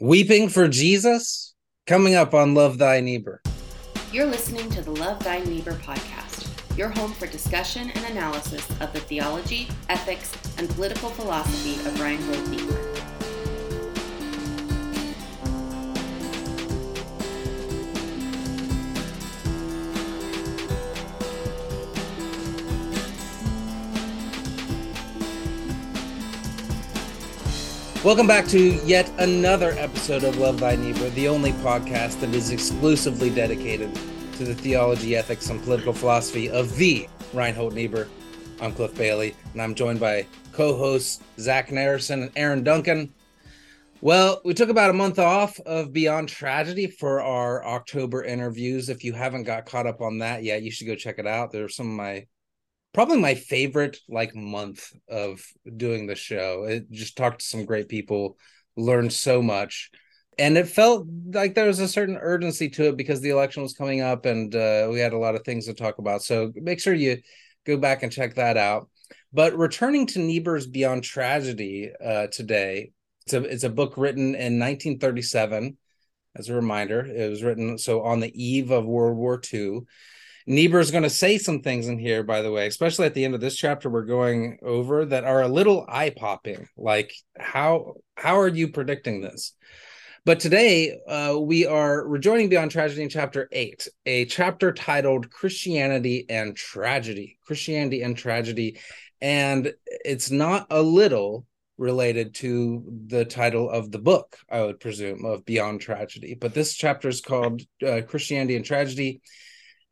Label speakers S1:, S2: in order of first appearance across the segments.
S1: Weeping for Jesus? Coming up on Love Thy Neighbor.
S2: You're listening to the Love Thy Neighbor podcast, your home for discussion and analysis of the theology, ethics, and political philosophy of Reinhold Niebuhr.
S1: Welcome back to yet another episode of Love Thy Neighbor, the only podcast that is exclusively dedicated to the theology, ethics, and political philosophy of the Reinhold Niebuhr. I'm Cliff Bailey, and I'm joined by co-hosts Zach Narrison and Aaron Duncan. Well, we took about a month off of Beyond Tragedy for our October interviews. If you haven't got caught up on that yet, you should go check it out. There's some of my probably my favorite like month of doing the show. It just talked to some great people, learned so much. And it felt like there was a certain urgency to it because the election was coming up and uh, we had a lot of things to talk about. So make sure you go back and check that out. But returning to Niebuhr's Beyond Tragedy uh, today, it's a, it's a book written in 1937. As a reminder, it was written so on the eve of World War II. Niebuhr is going to say some things in here, by the way, especially at the end of this chapter we're going over that are a little eye popping. Like how how are you predicting this? But today uh, we are rejoining Beyond Tragedy in chapter eight, a chapter titled Christianity and Tragedy. Christianity and Tragedy, and it's not a little related to the title of the book, I would presume, of Beyond Tragedy. But this chapter is called uh, Christianity and Tragedy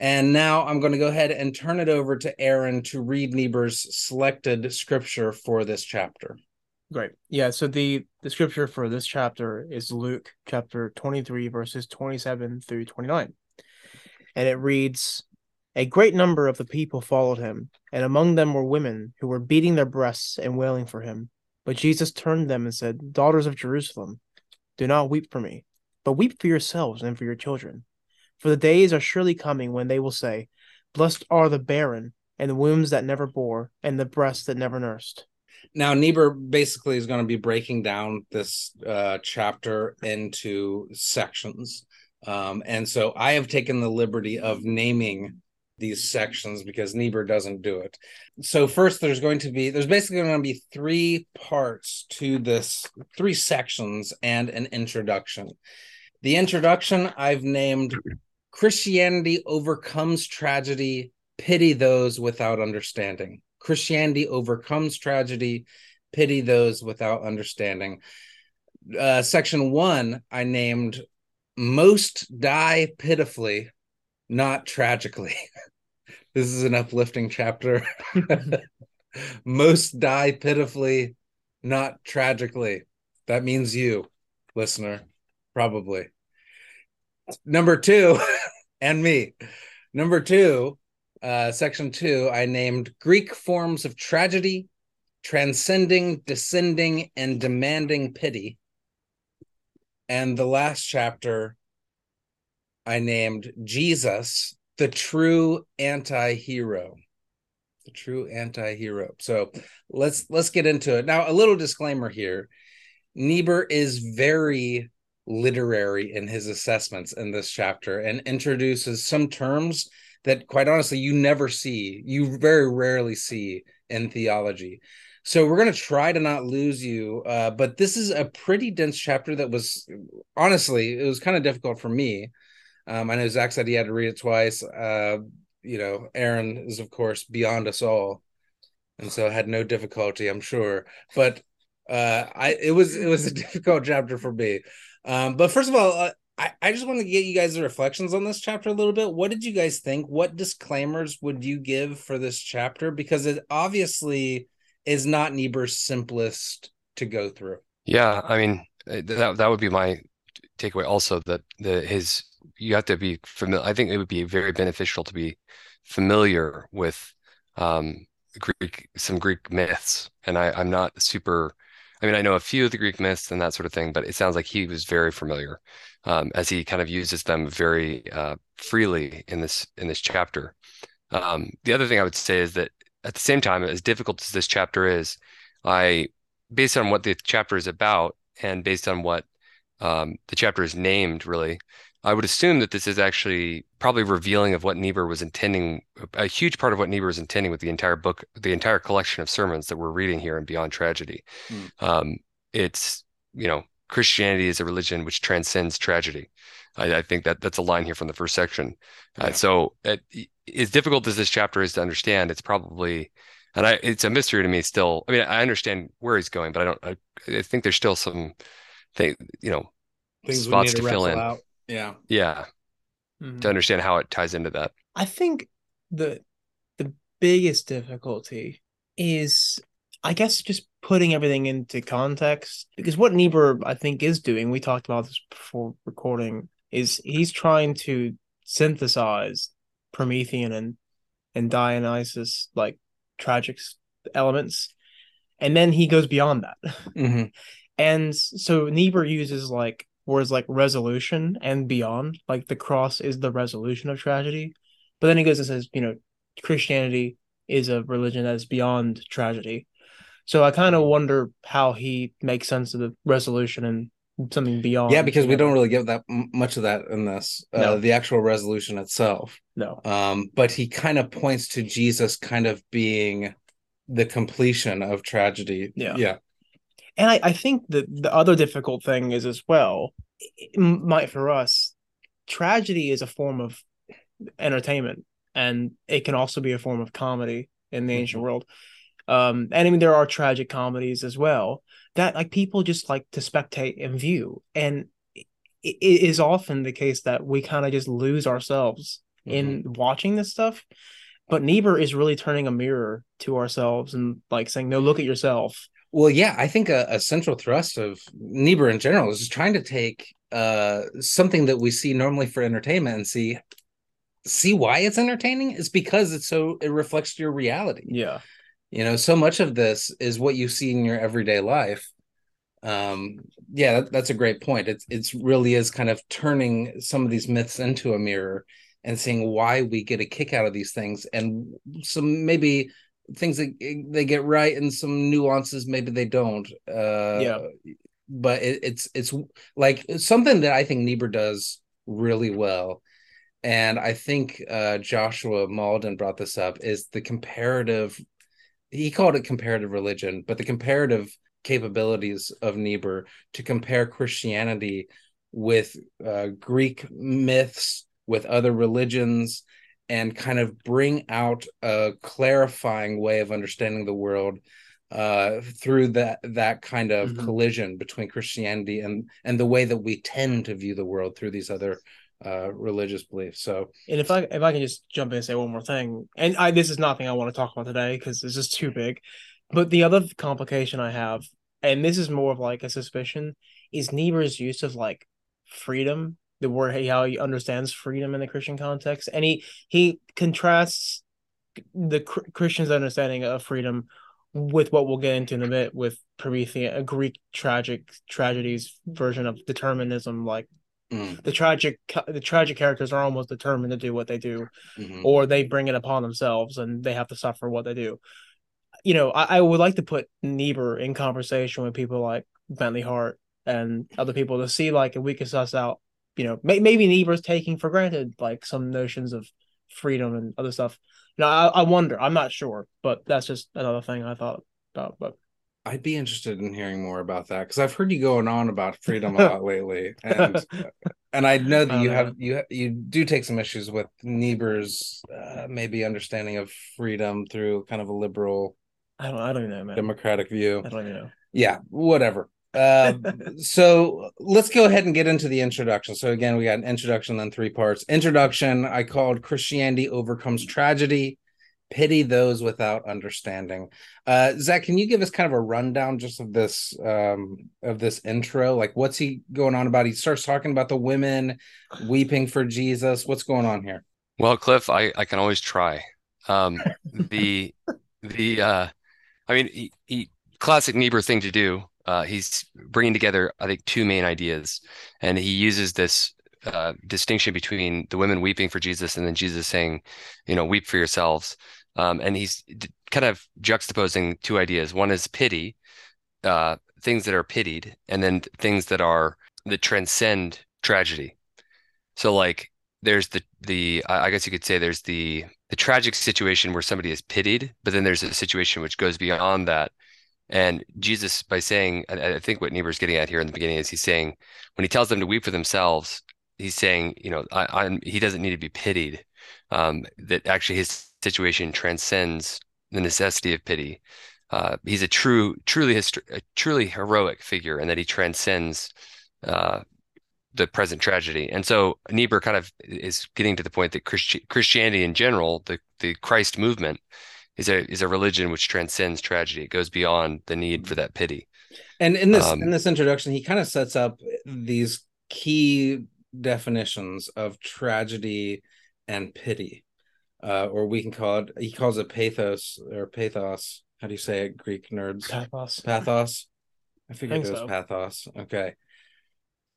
S1: and now I'm going to go ahead and turn it over to Aaron to read Niebuhr's selected scripture for this chapter.
S3: Great. Yeah. So the the scripture for this chapter is Luke chapter 23, verses 27 through 29. And it reads A great number of the people followed him, and among them were women who were beating their breasts and wailing for him. But Jesus turned them and said, Daughters of Jerusalem, do not weep for me, but weep for yourselves and for your children. For the days are surely coming when they will say, Blessed are the barren, and the wombs that never bore, and the breasts that never nursed.
S1: Now, Niebuhr basically is going to be breaking down this uh, chapter into sections. Um, and so I have taken the liberty of naming these sections because Niebuhr doesn't do it. So first there's going to be there's basically going to be three parts to this three sections and an introduction. The introduction I've named Christianity overcomes tragedy, pity those without understanding. Christianity overcomes tragedy, pity those without understanding. Uh, section one, I named Most Die Pitifully, Not Tragically. this is an uplifting chapter. Most die pitifully, not tragically. That means you, listener, probably. Number two, and me. Number two, uh, section two, I named Greek forms of tragedy, transcending, descending, and demanding pity. And the last chapter, I named Jesus, the true anti-hero. The true anti-hero. So let's let's get into it. Now, a little disclaimer here. Niebuhr is very literary in his assessments in this chapter and introduces some terms that quite honestly you never see you very rarely see in theology. So we're going to try to not lose you uh, but this is a pretty dense chapter that was honestly it was kind of difficult for me. Um, i know zach said he had to read it twice uh, you know aaron is of course beyond us all and so had no difficulty i'm sure but uh, i it was it was a difficult chapter for me um, but first of all, uh, I, I just want to get you guys' reflections on this chapter a little bit. What did you guys think? What disclaimers would you give for this chapter? Because it obviously is not Niebuhr's simplest to go through.
S4: Yeah, I mean uh, that that would be my takeaway. Also, that the his you have to be familiar. I think it would be very beneficial to be familiar with um, Greek some Greek myths, and I, I'm not super I mean, I know a few of the Greek myths and that sort of thing, but it sounds like he was very familiar um, as he kind of uses them very uh, freely in this in this chapter. Um, the other thing I would say is that at the same time, as difficult as this chapter is, I, based on what the chapter is about, and based on what um, the chapter is named really, I would assume that this is actually probably revealing of what Niebuhr was intending, a huge part of what Niebuhr was intending with the entire book, the entire collection of sermons that we're reading here in Beyond Tragedy. Mm. Um, it's, you know, Christianity is a religion which transcends tragedy. I, I, think that that's a line here from the first section. Uh, yeah. Uh, so, it, as difficult as this chapter is to understand, it's probably, and I, it's a mystery to me still. I mean, I understand where he's going, but I don't. I, I think there's still some, thing, you know, Things spots to, to fill in. Out.
S1: Yeah.
S4: Yeah. Mm-hmm. To understand how it ties into that.
S3: I think the the biggest difficulty is I guess just putting everything into context because what Niebuhr I think is doing, we talked about this before recording, is he's trying to synthesize Promethean and and Dionysus like tragic elements, and then he goes beyond that. Mm-hmm. And so Niebuhr uses like words like resolution and beyond. Like the cross is the resolution of tragedy. But then he goes and says, you know, Christianity is a religion that is beyond tragedy. So I kind of wonder how he makes sense of the resolution and something beyond.
S1: Yeah, because we don't really get that much of that in this. Uh, no. The actual resolution itself.
S3: No.
S1: Um, but he kind of points to Jesus kind of being the completion of tragedy.
S3: Yeah.
S1: Yeah.
S3: And I, I think that the other difficult thing is as well, might for us, tragedy is a form of entertainment and it can also be a form of comedy in the mm-hmm. ancient world. Um, and I mean, there are tragic comedies as well that like people just like to spectate and view. And it, it is often the case that we kind of just lose ourselves mm-hmm. in watching this stuff. But Niebuhr is really turning a mirror to ourselves and like saying, no, look at yourself
S1: well, yeah, I think a, a, central thrust of Niebuhr in general is just trying to take uh, something that we see normally for entertainment and see see why it's entertaining. It's because it's so it reflects your reality.
S3: Yeah,
S1: you know, so much of this is what you see in your everyday life. Um, yeah, that, that's a great point. It's it's really is kind of turning some of these myths into a mirror and seeing why we get a kick out of these things and some maybe things that they get right and some nuances maybe they don't. Uh,
S3: yeah,
S1: but it, it's it's like something that I think Niebuhr does really well, and I think uh, Joshua Mauldin brought this up is the comparative. He called it comparative religion, but the comparative capabilities of Niebuhr to compare Christianity with uh, Greek myths, with other religions, and kind of bring out a clarifying way of understanding the world uh, through that that kind of mm-hmm. collision between Christianity and and the way that we tend to view the world through these other uh, religious beliefs. So,
S3: and if I if I can just jump in and say one more thing, and I this is nothing I want to talk about today because it's just too big, but the other complication I have, and this is more of like a suspicion, is Niebuhr's use of like freedom the word how he understands freedom in the Christian context, and he he contrasts the Christian's understanding of freedom with what we'll get into in a bit with Promethean, a Greek tragic tragedies version of determinism, like mm. the tragic the tragic characters are almost determined to do what they do, mm-hmm. or they bring it upon themselves and they have to suffer what they do. You know, I, I would like to put Niebuhr in conversation with people like Bentley Hart and other people to see like if we can suss out you know, may, maybe Niebuhr's taking for granted like some notions of freedom and other stuff. You know, I, I wonder. I'm not sure, but that's just another thing I thought about. But
S1: I'd be interested in hearing more about that because I've heard you going on about freedom a lot lately, and and I know that you know. have you you do take some issues with Niebuhr's uh, maybe understanding of freedom through kind of a liberal.
S3: I don't. I don't know, man.
S1: Democratic view.
S3: I don't know.
S1: Yeah, whatever. Uh, so let's go ahead and get into the introduction. So again, we got an introduction, then three parts. Introduction, I called Christianity overcomes tragedy. Pity those without understanding. Uh, Zach, can you give us kind of a rundown just of this um, of this intro? Like, what's he going on about? He starts talking about the women weeping for Jesus. What's going on here?
S4: Well, Cliff, I I can always try. Um, the the uh, I mean, he, he classic Niebuhr thing to do uh, he's bringing together, I think, two main ideas, and he uses this uh, distinction between the women weeping for Jesus and then Jesus saying, you know, weep for yourselves. Um, and he's kind of juxtaposing two ideas. One is pity, uh, things that are pitied, and then things that are that transcend tragedy. So like there's the the I guess you could say there's the the tragic situation where somebody is pitied, but then there's a situation which goes beyond that. And Jesus, by saying, I think what Niebuhr's getting at here in the beginning is he's saying when he tells them to weep for themselves, he's saying, you know, I, am he doesn't need to be pitied. Um, that actually his situation transcends the necessity of pity. Uh, he's a true, truly, a truly heroic figure, and that he transcends uh, the present tragedy. And so Niebuhr kind of is getting to the point that Christi- Christianity in general, the the Christ movement, is a is a religion which transcends tragedy. It goes beyond the need for that pity.
S1: And in this um, in this introduction, he kind of sets up these key definitions of tragedy and pity, uh, or we can call it. He calls it pathos or pathos. How do you say it, Greek nerds?
S3: Pathos.
S1: Pathos. I figured I it was
S3: so.
S1: pathos. Okay.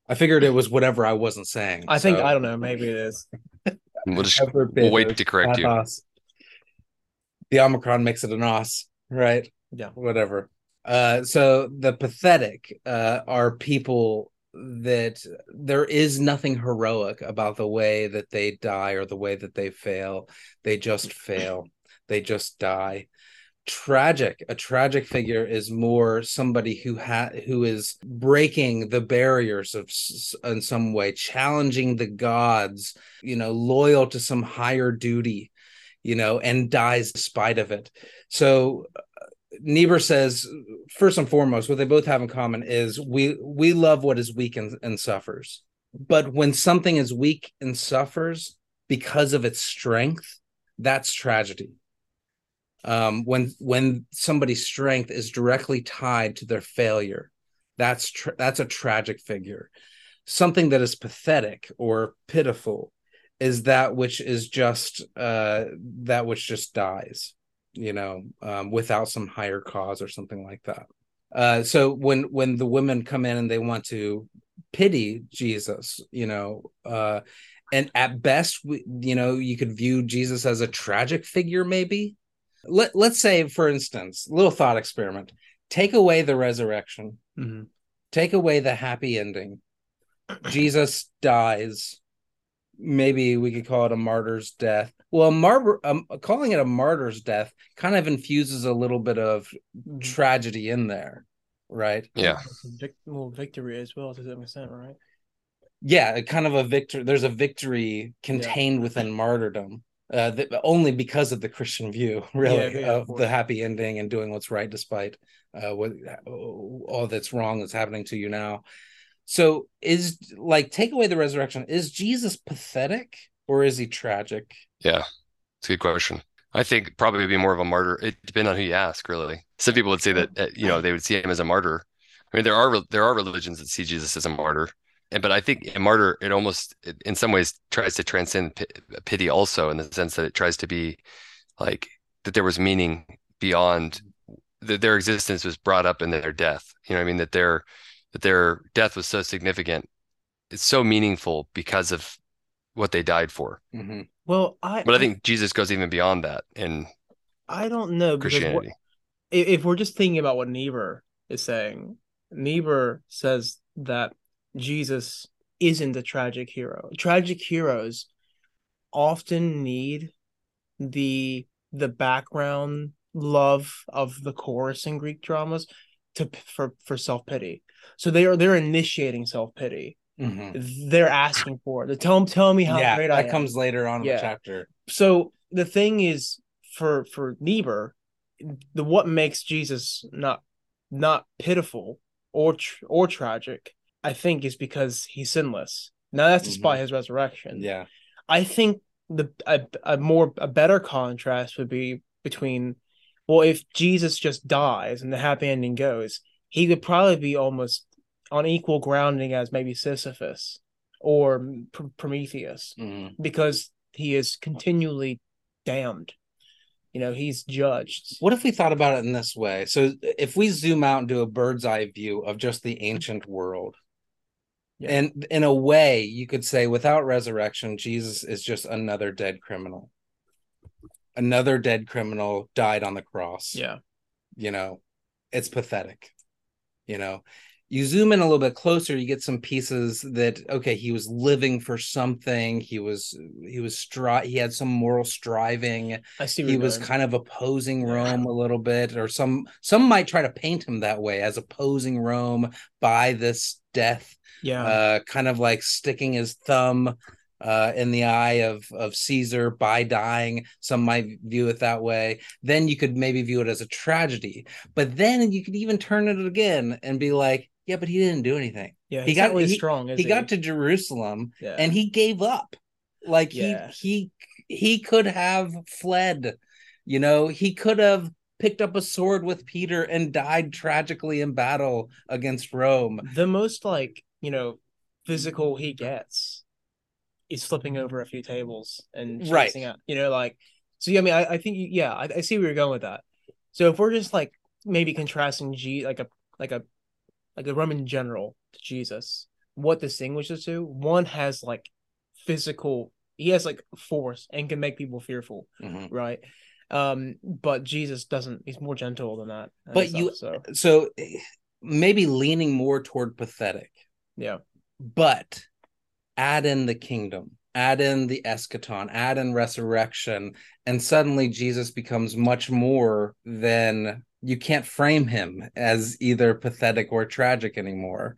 S1: I figured it was whatever I wasn't saying.
S3: I think I don't know. Maybe it is.
S4: We'll just we'll wait to correct pathos. you.
S1: The Omicron makes it an os, right?
S3: Yeah.
S1: Whatever. Uh, so the pathetic uh, are people that there is nothing heroic about the way that they die or the way that they fail. They just fail. They just die tragic a tragic figure is more somebody who ha- who is breaking the barriers of in some way challenging the gods you know loyal to some higher duty you know and dies despite of it. So uh, Niebuhr says first and foremost what they both have in common is we we love what is weak and, and suffers. But when something is weak and suffers because of its strength that's tragedy. Um, when when somebody's strength is directly tied to their failure that's tra- that's a tragic figure. Something that is pathetic or pitiful is that which is just uh, that which just dies you know um, without some higher cause or something like that. Uh, so when when the women come in and they want to pity jesus you know uh, and at best we, you know you could view jesus as a tragic figure maybe. Let, let's say for instance little thought experiment. Take away the resurrection.
S3: Mm-hmm.
S1: take away the happy ending. Jesus dies maybe we could call it a martyr's death well mar- um, calling it a martyr's death kind of infuses a little bit of mm-hmm. tragedy in there right
S4: yeah
S3: well victory as well to some extent right
S1: yeah kind of a victory there's a victory contained yeah. within martyrdom uh, only because of the Christian view, really, yeah, yeah, of, of the happy ending and doing what's right despite uh, what all that's wrong that's happening to you now. So, is like take away the resurrection. Is Jesus pathetic or is he tragic?
S4: Yeah, it's a good question. I think probably be more of a martyr. It depends on who you ask, really. Some people would say that you know they would see him as a martyr. I mean, there are there are religions that see Jesus as a martyr and but I think a martyr it almost it, in some ways tries to transcend p- pity also in the sense that it tries to be like that there was meaning beyond that their existence was brought up in their death. You know, I mean that their that their death was so significant, it's so meaningful because of what they died for.
S1: Mm-hmm.
S3: Well, I
S4: but I think Jesus goes even beyond that in
S3: I don't know
S4: Christianity.
S3: What, if we're just thinking about what Niebuhr is saying, Niebuhr says that Jesus isn't a tragic hero. Tragic heroes often need the the background love of the chorus in Greek dramas to for for self pity. So they are they're initiating self pity.
S1: Mm-hmm.
S3: They're asking for it. They tell them, tell me how
S1: yeah,
S3: great
S1: I
S3: that
S1: am. comes later on in the chapter.
S3: So the thing is, for for Niebuhr, the what makes Jesus not not pitiful or or tragic I think is because he's sinless. Now that's despite mm-hmm. his resurrection.
S1: Yeah.
S3: I think the a, a more a better contrast would be between well if Jesus just dies and the happy ending goes, he could probably be almost on equal grounding as maybe Sisyphus or Pr- Prometheus
S1: mm-hmm.
S3: because he is continually damned. You know, he's judged.
S1: What if we thought about it in this way? So if we zoom out and do a bird's eye view of just the ancient world, yeah. And in a way, you could say without resurrection, Jesus is just another dead criminal. Another dead criminal died on the cross.
S3: Yeah.
S1: You know, it's pathetic. You know, you zoom in a little bit closer you get some pieces that okay he was living for something he was he was stri- he had some moral striving
S3: I see.
S1: he was kind of opposing rome a little bit or some some might try to paint him that way as opposing rome by this death
S3: yeah.
S1: uh kind of like sticking his thumb uh in the eye of of caesar by dying some might view it that way then you could maybe view it as a tragedy but then you could even turn it again and be like yeah but he didn't do anything
S3: yeah.
S1: he got-
S3: really
S1: he-
S3: strong. Is
S1: he got to jerusalem
S3: yeah.
S1: and he gave up like
S3: Yeah.
S1: he he he could have fled you know he could have picked up a sword with peter and died tragically in battle against rome
S3: the most like you know physical he gets is flipping over a few tables and
S1: Right.
S3: chasing out. You know, like so. Yeah, I mean, I, I think yeah, I, I see where you're going with that. So if we're just like maybe contrasting G like a like a like a Roman general to Jesus, what distinguishes two? One has like physical. He has like force and can make people fearful,
S1: Mhm.
S3: right? Um, but Jesus doesn't. He's more gentle than that.
S1: But
S3: stuff,
S1: you-
S3: so
S1: so maybe leaning more toward pathetic
S3: yeah,
S1: but add in the kingdom add in the eschaton add in resurrection and suddenly jesus becomes much more than you can't frame him as either pathetic or tragic anymore.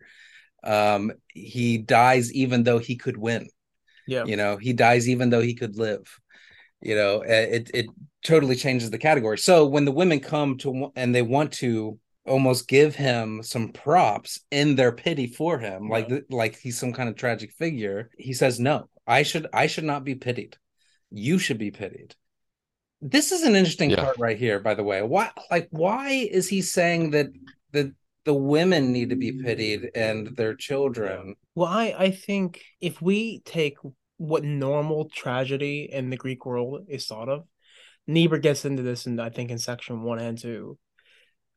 S1: Um he dies even though he could win.
S3: Yeah,
S1: you know he dies even though he could live. You know it it totally changes the category. So when the women come to and they want to almost give him some props in their pity for him. Like like he's some kind of tragic figure. He says no i should i should not be pitied. You should be pitied. This is an interesting
S4: Yeah.
S1: part right here by the way. Why like why is he saying that the the women need to be pitied and their children?
S3: Well, I, I think if we take what normal tragedy in the Greek world is thought of, Niebuhr gets into this in I think in section one and two,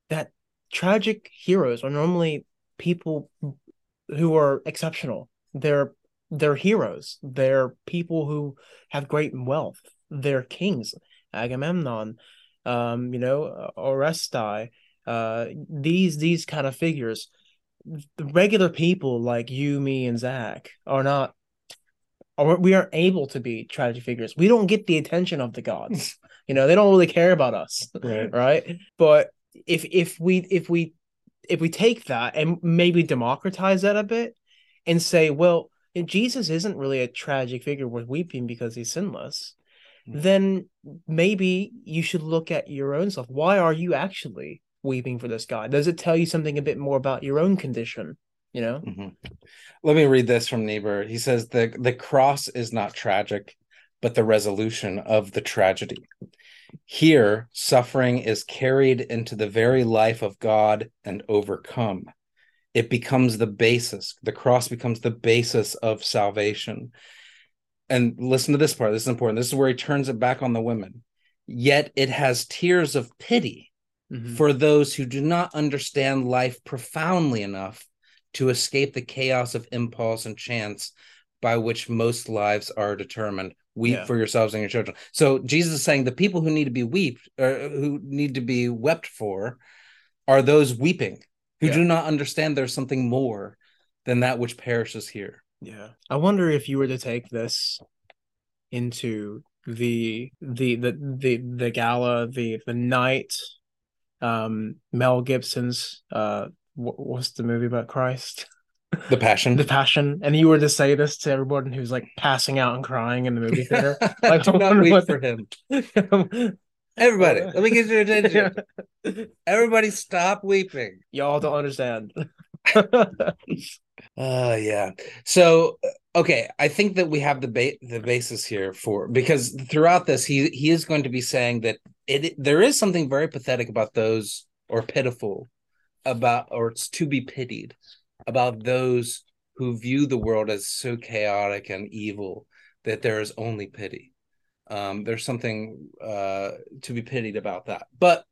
S3: that tragic heroes are normally people who are exceptional. They're they're heroes. They're people who have great wealth. They're kings. Agamemnon, um, you know, Orestes, uh, these these kind of figures the regular people like you, me, and Zach are not, or we aren't able to be tragic figures. We don't get the attention of the gods. you know, they don't really care about us,
S1: right
S3: right? But if if we if we if we take that and maybe democratize that a bit and say, well, Jesus isn't really a tragic figure worth weeping because he's sinless,
S1: Mhm.
S3: then maybe you should look at your own self. Why are you actually weeping for this guy? Does it tell you something a bit more about your own condition? You know?
S1: Mhm. Let me read this from Niebuhr. He says the the cross is not tragic, but the resolution of the tragedy. Here, suffering is carried into the very life of God and overcome. It becomes the basis. The cross becomes the basis of salvation. And listen to this part. This is important. This is where he turns it back on the women. Yet it has tears of pity
S3: Mhm.
S1: for those who do not understand life profoundly enough to escape the chaos of impulse and chance by which most lives are determined. Weep
S3: Yeah.
S1: for yourselves and your children. So Jesus is saying the people who need to be wept or who need to be wept for are those weeping who
S3: Yeah.
S1: do not understand there's something more than that which perishes here.
S3: Yeah. I wonder if you were to take this into the the the the, the gala, the the night, um, Mel Gibson's uh wh- what's the movie about Christ?
S1: The passion.
S3: The Passion, and you were to say this to everyone who's like passing out and crying in the movie theater. Like,
S1: do not
S3: what
S1: for him. Everybody, let me get your attention. Everybody stop weeping.
S3: Y'all don't understand.
S1: Uh yeah. So okay, I think that we have the ba- the basis here for because throughout this he he is going to be saying that it there is something very pathetic about those or pitiful about or it's to be pitied about those who view the world as so chaotic and evil that there is only pity. Um there's something uh to be pitied about that. But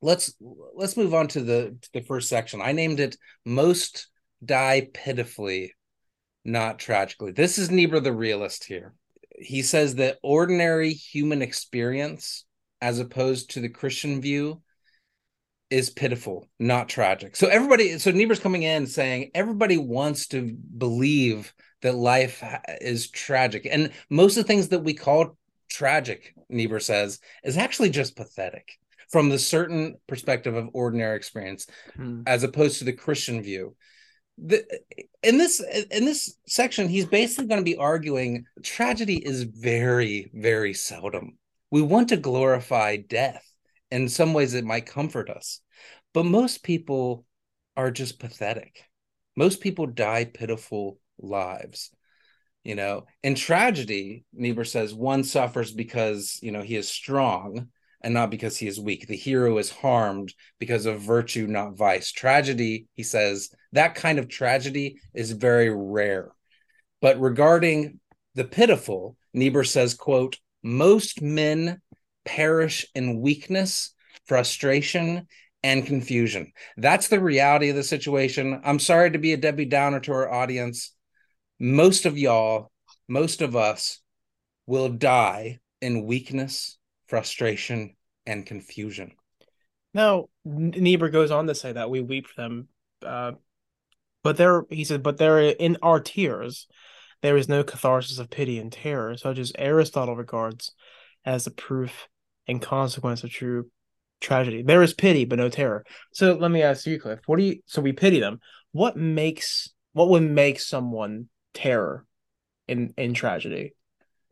S1: let's let's move on to the to the first section. I named it most die pitifully, not tragically. This is Niebuhr the realist here. He says that ordinary human experience, as opposed to the Christian view, is pitiful, not tragic. So everybody, so Niebuhr's coming in saying everybody wants to believe that life is tragic, and most of the things that we call tragic, Niebuhr says, is actually just pathetic from the certain perspective of ordinary experience,
S3: Hmm.
S1: as opposed to the Christian view. The, in this in this section, he's basically going to be arguing tragedy is very very seldom. We want to glorify death. In some ways, it might comfort us, but most people are just pathetic. Most people die pitiful lives. You know, in tragedy, Niebuhr says one suffers because you know he is strong and not because he is weak. The hero is harmed because of virtue, not vice. Tragedy, he says, that kind of tragedy is very rare. But regarding the pitiful, Niebuhr says, quote, most men perish in weakness, frustration, and confusion. That's the reality of the situation. I'm sorry to be a Debbie Downer to our audience. Most of y'all, most of us will die in weakness, frustration, and confusion.
S3: Now, Niebuhr goes on to say that we weep for them, uh, but there he said, but there in our tears, there is no catharsis of pity and terror, such as Aristotle regards as the proof and consequence of true tragedy. There is pity, but no terror. So let me ask you, Cliff, what do you? So we pity them. What makes what would make someone terror in in tragedy?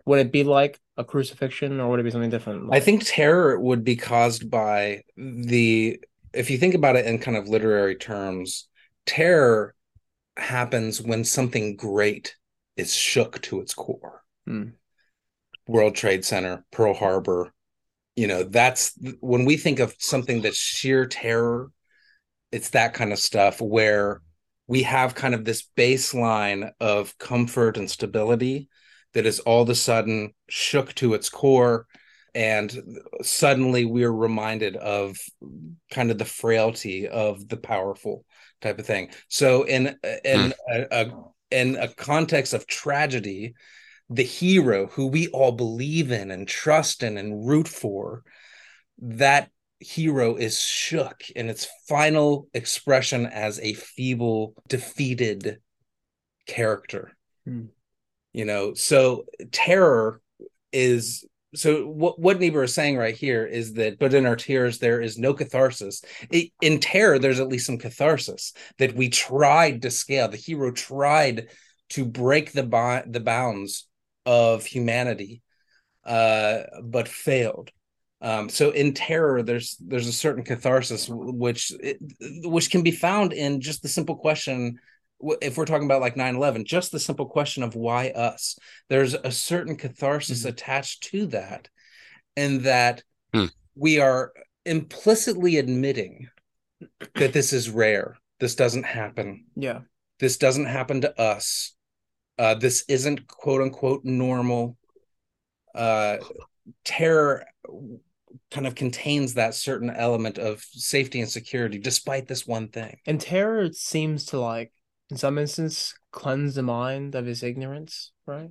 S3: Would it be like a crucifixion, or would it be something different?
S1: I think terror would be caused by the, if you think about it in kind of literary terms, terror happens when something great is shook to its core.
S3: Hmm.
S1: World Trade Center, Pearl Harbor, you know, that's when we think of something that's sheer terror, it's that kind of stuff where we have kind of this baseline of comfort and stability that is all of a sudden shook to its core and suddenly we're reminded of kind of the frailty of the powerful type of thing. So in in hmm. a, a in a context of tragedy the hero who we all believe in and trust in and root for that hero is shook in its final expression as a feeble defeated character
S3: Hmm.
S1: you know so terror is so what what Niebuhr is saying right here is that but in our tears there is no catharsis I- in terror there's at least some catharsis that we tried to scale the hero tried to break the bi- the bounds of humanity uh but failed um so in terror there's there's a certain catharsis which which can be found in just the simple question if we're talking about like 9-11 just the simple question of why us there's a certain catharsis
S3: Mm-hmm.
S1: attached to that and that
S4: Hmm.
S1: we are implicitly admitting that this is rare this doesn't happen
S3: yeah.
S1: this doesn't happen to us uh, this isn't quote unquote normal uh, terror kind of contains that certain element of safety and security despite this one thing
S3: And terror seems to like, in some instances, cleanse the mind of his ignorance, right?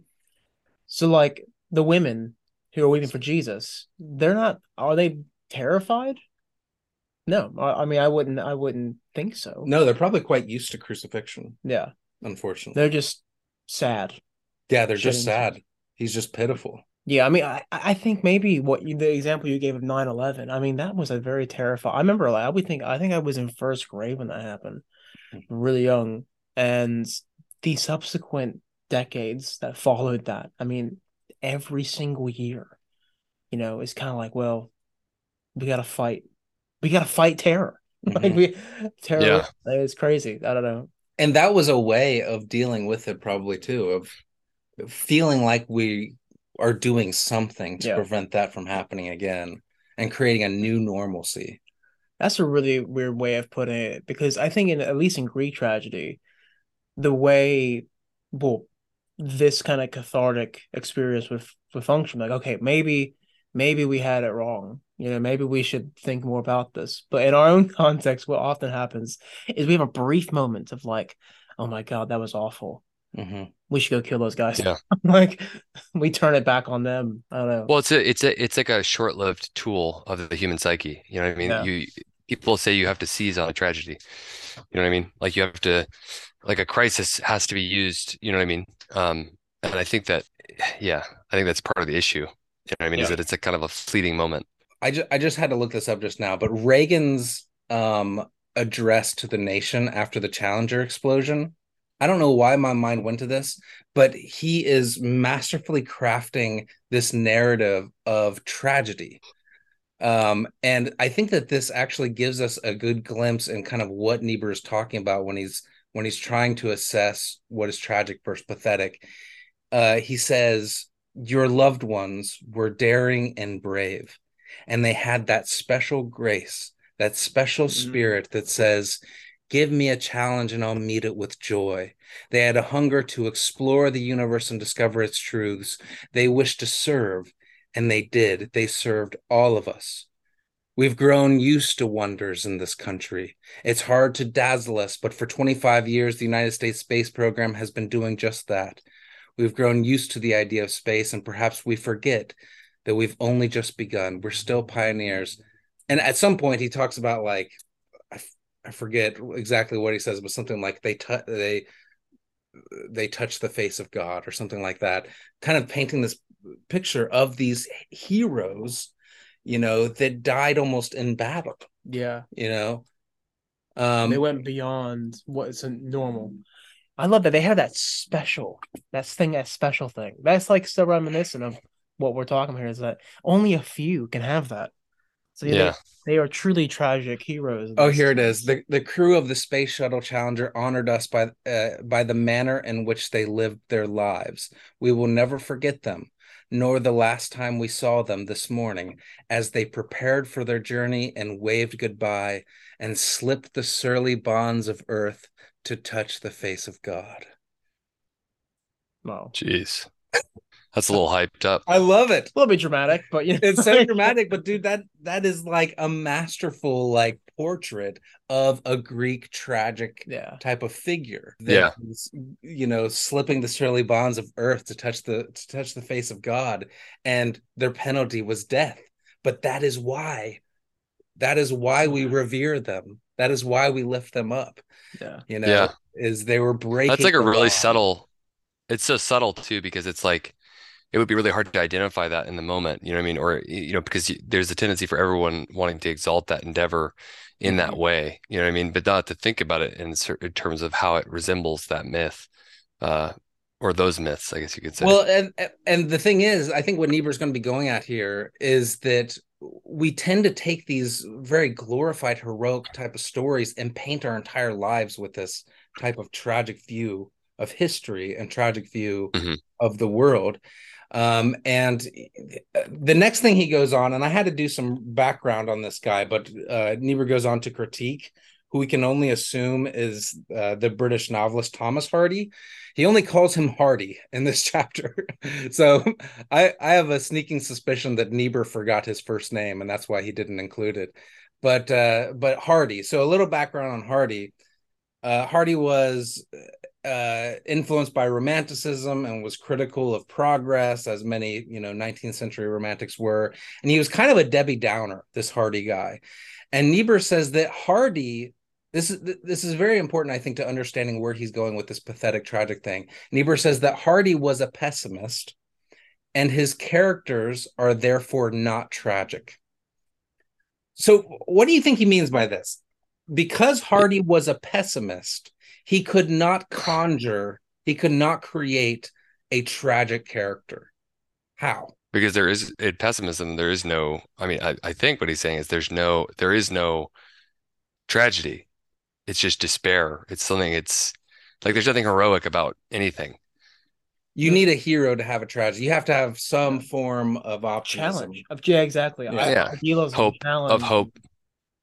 S3: So, like the women who are waiting for Jesus, they're not. Are they terrified? No, I, I mean, I wouldn't. I wouldn't think so.
S1: no they're probably quite used to crucifixion
S3: Yeah,
S1: unfortunately
S3: they're just sad.
S1: yeah they're just sad he's just pitiful
S3: Yeah, I mean, I, I think maybe what you, the example you gave of 9-11, I mean, that was a very terrifying. I remember, like, I would think, I think I was in first grade when that happened, really young, and the subsequent decades that followed that. I mean, every single year, you know, it's kind of like, well, we gotta fight, we gotta fight terror. Like
S1: Mhm.
S3: we, terror
S4: Yeah.
S3: is crazy. I don't know.
S1: And that was a way of dealing with it probably too of feeling like we are doing something to
S3: Yeah.
S1: prevent that from happening again and creating a new normalcy
S3: That's a really weird way of putting it because I think in at least in Greek tragedy, the way well this kind of cathartic experience would would function like okay maybe maybe we had it wrong you know maybe we should think more about this but in our own context what often happens is we have a brief moment of like oh my god that was awful
S1: Mhm.
S3: we should go kill those guys
S4: Yeah.
S3: like we turn it back on them I don't know
S4: Well, it's a it's a it's like a short-lived tool of the human psyche. You know what I mean?
S3: Yeah.
S4: You people say you have to seize on a tragedy. You know what I mean? Like you have to, like a crisis has to be used. You know what I mean? Um, and I think that, yeah, I think that's part of the issue. You know what I mean?
S1: Yeah.
S4: Is that it's a kind of a fleeting moment.
S1: I just I just had to look this up just now, but Reagan's um address to the nation after the Challenger explosion. I don't know why my mind went to this, but he is masterfully crafting this narrative of tragedy. Um, and I think that this actually gives us a good glimpse in kind of what Niebuhr is talking about when he's when he's trying to assess what is tragic versus pathetic. Uh, he says, Your loved ones were daring and brave and they had that special grace, that special
S3: Mhm.
S1: spirit that says, Give me a challenge and I'll meet it with joy. They had a hunger to explore the universe and discover its truths. They wished to serve, and they did. They served all of us. We've grown used to wonders in this country. It's hard to dazzle us, but for 25 years, the United States space program has been doing just that. We've grown used to the idea of space, and perhaps we forget that we've only just begun. We're still pioneers. And at some point, he talks about like, I, f- I forget exactly what he says, but something like they tou they they touch the face of God or something like that, kind of painting this picture of these heroes, you know, that died almost in battle,
S3: Yeah.
S1: you know. Um
S3: they went beyond what's normal. I love that they have that special, that thing, that special thing. That's like so reminiscent of what we're talking about here. Is that only a few can have that. So yeah,
S4: Yeah.
S3: they, they are truly tragic heroes.
S1: Oh,
S3: this.
S1: here it is. The the crew of the Space Shuttle Challenger honored us by uh, by the manner in which they lived their lives. We will never forget them, nor the last time we saw them this morning, as they prepared for their journey and waved goodbye and slipped the surly bonds of earth to touch the face of God.
S3: Wow.
S4: Jeez. That's a little hyped up.
S1: I love it.
S3: A little bit dramatic, but you know,
S1: It's so dramatic, but dude, that that is like a masterful like portrait of a Greek tragic
S3: yeah.
S1: type of figure that
S4: Yeah.
S1: is, you know slipping the surly bonds of earth to touch the to touch the face of god and their penalty was death but that is why that is why we revere them that is why we lift them up
S3: Yeah.
S1: you know
S4: Yeah.
S1: is they were breaking
S4: That's like a really
S1: law.
S4: subtle, it's so subtle too, because it's like it would be really hard to identify that in the moment, you know what I mean? Or, you know, because there's a tendency for everyone wanting to exalt that endeavor in that
S1: Mhm.
S4: way, you know what I mean? But not to think about it in, in terms of how it resembles that myth, uh, or those myths, I guess you could say.
S1: Well, and and the thing is, I think what Niebuhr's going to be going at here is that we tend to take these very glorified heroic type of stories and paint our entire lives with this type of tragic view of history and tragic view
S4: Mhm.
S1: of the world. Um, and the next thing he goes on, and I had to do some background on this guy, but uh, Niebuhr goes on to critique who we can only assume is uh, the British novelist Thomas Hardy. He only calls him Hardy in this chapter. so I, I have a sneaking suspicion that Niebuhr forgot his first name, and that's why he didn't include it. But uh, but Hardy. So a little background on Hardy. Uh, Hardy was uh, influenced by Romanticism and was critical of progress, as many you know 19th century Romantics were. And he was kind of a Debbie Downer. This Hardy guy, and Niebuhr says that Hardy. This is this is very important, I think, to understanding where he's going with this pathetic, tragic thing. Niebuhr says that Hardy was a pessimist, and his characters are therefore not tragic. So, what do you think he means by this? Because Hardy was a pessimist, he could not conjure, he could not create a tragic character. How?
S4: Because there is in pessimism, there is no, I mean, I, I think what he's saying is there's no, there is no tragedy. It's just despair. It's something, it's like there's nothing heroic about anything.
S1: You need a hero to have a tragedy. You have to have some form of optimism.
S3: Challenge. Of, yeah, exactly.
S1: Yeah.
S3: I-
S4: Yeah.
S3: idealism,
S4: Hope,
S3: challenge,
S4: Of hope.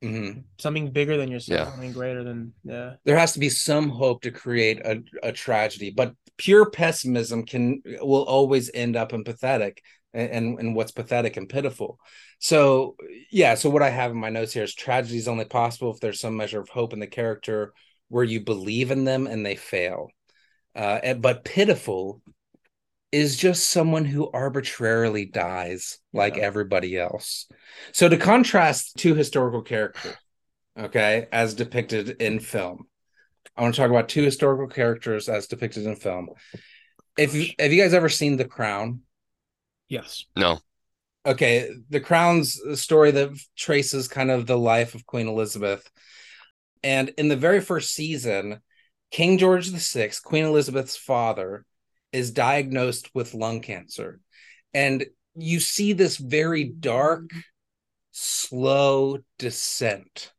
S1: Mhm.
S3: something bigger than yourself,
S4: Yeah.
S3: something greater than yeah.
S1: There has to be some hope to create a, a tragedy, but pure pessimism can will always end up in pathetic and, and, what's pathetic and pitiful. So yeah, so what I have in my notes here is tragedy is only possible if there's some measure of hope in the character where you believe in them and they fail. Uh, and- but pitiful is just someone who arbitrarily dies like
S3: Yeah.
S1: everybody else. So to contrast two historical characters, okay, as depicted in film. I want to talk about two historical characters as depicted in film. If you have you guys ever seen The Crown?
S3: Yes.
S4: No.
S1: Okay, The Crown's a story that traces kind of the life of Queen Elizabeth. And in the very first season, King George VI, Queen Elizabeth's father, is diagnosed with lung cancer. And you see this very dark, slow descent